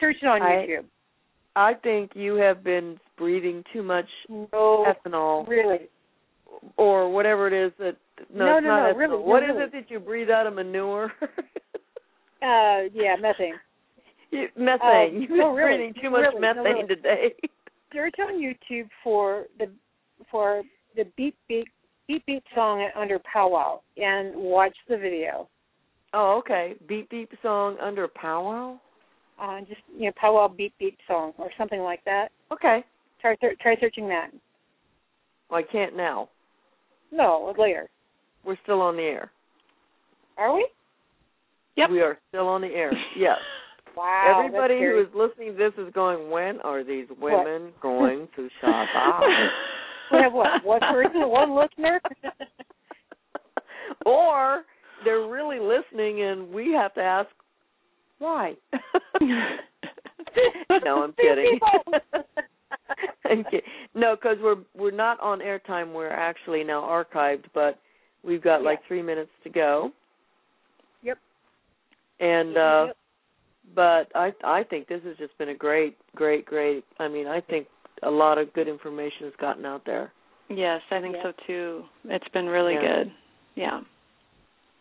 search it on I- YouTube. I think you have been breathing too much No, ethanol really. or whatever it is that. No, No, it's no, not no, ethanol. really, no, What is really. it that you breathe out of manure? Uh, yeah, methane. You- methane. Oh, You've no, been really, breathing too much really, no, methane really. today. Search on YouTube for the for the beep beep beep beep song under powwow and watch the video. Oh, okay. Beep beep song under powwow. Uh, just you know powwow beep beep song or something like that. Okay. Try try try searching that. Well, I can't now. No, later. We're still on the air. Are we? Yep. We are still on the air. Yes. Wow. Everybody who is listening to this is going, when are these women going to shop up? We have what? One person, one listener. or they're really listening and we have to ask why. no, I'm kidding. No, because we're we're not on airtime. We're actually now archived, but we've got like three minutes to go. Yep. And uh but I I think this has just been a great, great, great. I mean, I think a lot of good information has gotten out there, yes, I think Yeah. so too. It's been really Yeah. good. Yeah.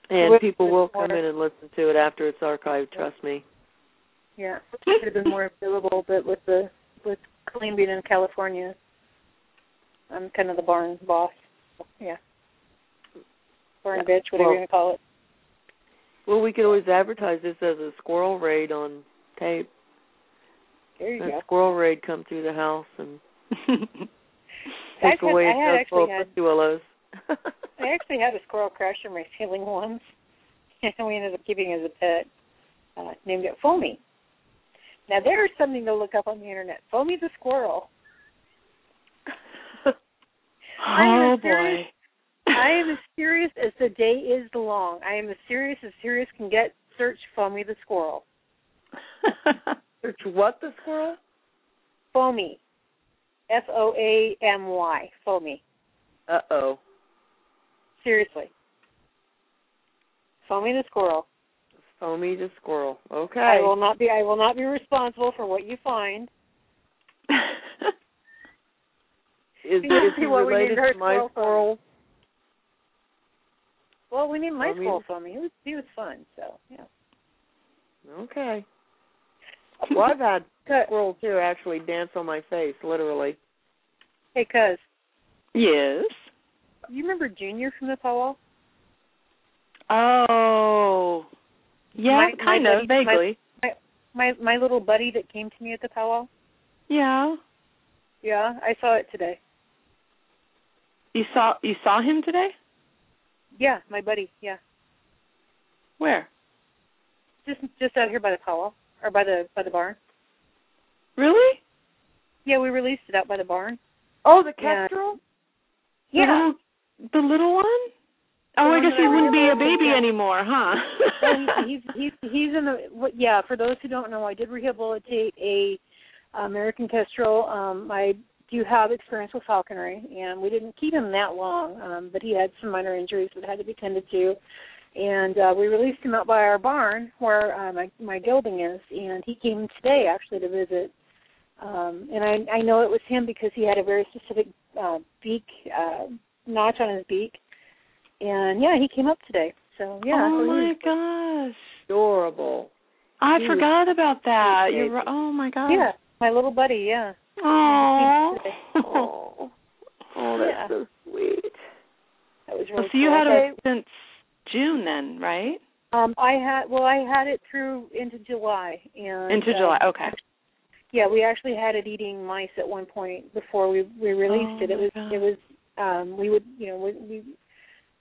and With- people with will come in and listen to it after it's archived. Trust me. Yeah, it could have been more available, but with the with Colleen being in California, I'm kind of the barn boss. Yeah, barn Yeah. bitch, whatever Well- you want to call it. Well, we could always advertise this as a squirrel raid on tape. There you A go. squirrel raid come through the house and take had- away I had those little pussy willows. I actually had a squirrel crash in my ceiling once, and we ended up keeping it as a pet. Uh, named it Foamy. Now there's something to look up on the internet. Foamy the squirrel. Oh as serious- boy. I am as serious as the day is long. I am as serious as serious can get. Search Foamy the squirrel. Search what the squirrel? Foamy. F O A M Y. Foamy. Uh oh. Seriously. Foamy the squirrel. Foamy the squirrel. Okay. I will not be I will not be responsible for what you find. Is, See, is he related to my squirrel squirrel? Well, we named my Foamy- squirrel Foamy. He was he was fun, so yeah. Okay. Well, I've had squirrels too actually dance on my face, literally. Hey cuz, yes. you remember Junior from the powwow? Oh. Yeah, My- my kind of buddy- my- vaguely. My my little buddy that came to me at the powwow? yeah. Yeah, I saw it today. You saw you saw him today? Yeah, my buddy. Yeah. Where? Just just out here by the powwow or by the by the barn. Really? Yeah, we released it out by the barn. Oh, the kestrel? Yeah. The little, the little one? Oh, I guess he wouldn't be a baby yeah. anymore, huh? He's he's he's he's in the yeah. For those who don't know, I did rehabilitate a American Kestrel. Um, I do have experience with falconry, and we didn't keep him that long, um, but he had some minor injuries that had to be tended to. And uh, we released him out by our barn where uh, my my gelding is, and he came today actually to visit. Um, and I I know it was him because he had a very specific uh, beak uh, notch on his beak, and yeah, he came up today. So yeah, oh so my he's- gosh. Adorable. I He was forgot about that. You're baby. right. Oh my gosh. yeah, my little buddy, yeah. Oh. Oh, oh, that's Yeah. so sweet. That was really so you cool. had Okay. it since June then, right? Um, I had well, I had it through into July and Into uh, July. Okay. Yeah, we actually had it eating mice at one point before we we released Oh, it. It was God. it was um we would you know we, we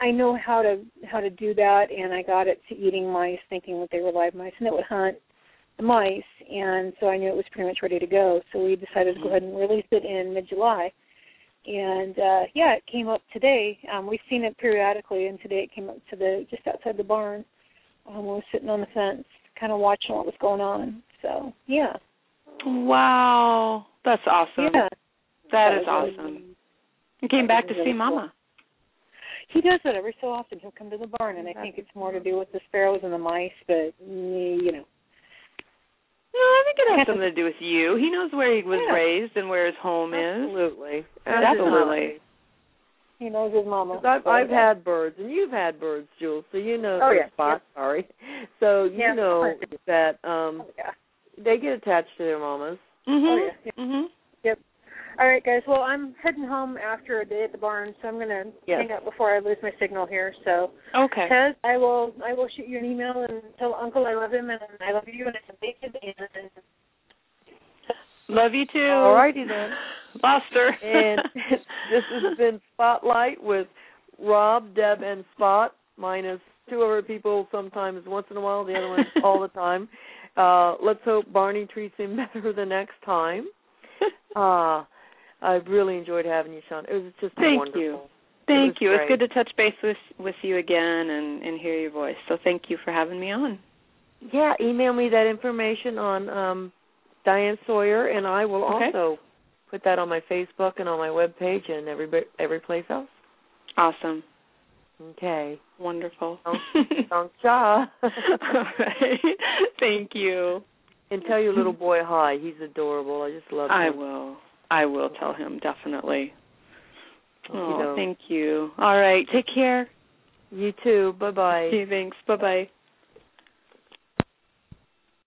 I know how to how to do that and I got it to eating mice thinking that they were live mice and it would hunt the mice and so I knew it was pretty much ready to go. So we decided to go ahead and release it in mid July. And uh yeah, it came up today. Um we've seen it periodically and today it came up to the just outside the barn. Um we were sitting on the fence kind of watching what was going on. So, yeah. Wow. That's awesome. Yeah. that is was really- awesome. You came back to see cool. Mama. He does that every so often. He'll come to the barn, and I think it's more to do with the sparrows and the mice. But mm, you know, No, I think it has something to do with you. He knows where he was Yeah. raised and where his home is. Absolutely. Absolutely. he knows his mama. I've I've had birds, and you've had birds, Jules. So you know. Oh, yeah. Spot, sorry. So you Yeah. know that um Oh, yeah. they get attached to their mamas. Mhm. Oh, yeah. Mhm. All right, guys. Well, I'm heading home after a day at the barn, so I'm gonna Yes. hang up before I lose my signal here. So, Okay. Ted, I will I will shoot you an email and tell Uncle I love him and I love you and it's a amazing and Love you too. All righty then. Lost her. And this has been Spotlight with Rob, Deb, and Spot, minus two other people sometimes once in a while, the other one all the time. Uh, let's hope Barney treats him better the next time. Uh, I've really enjoyed having you, Sean. It was just Thank wonderful. you. Thank you. It's good to touch base with with you again and and hear your voice. So thank you for having me on. Yeah, email me that information on um, Diane Sawyer, and I will Okay. also put that on my Facebook and on my web page and every every place else. Awesome. Okay. Wonderful. Song cha. All right. Thank you. and tell your little boy hi. He's adorable. I just love him. I will. I will tell him definitely. Oh, thank you. All right. Take care. You too. Bye bye. Thanks. Bye bye.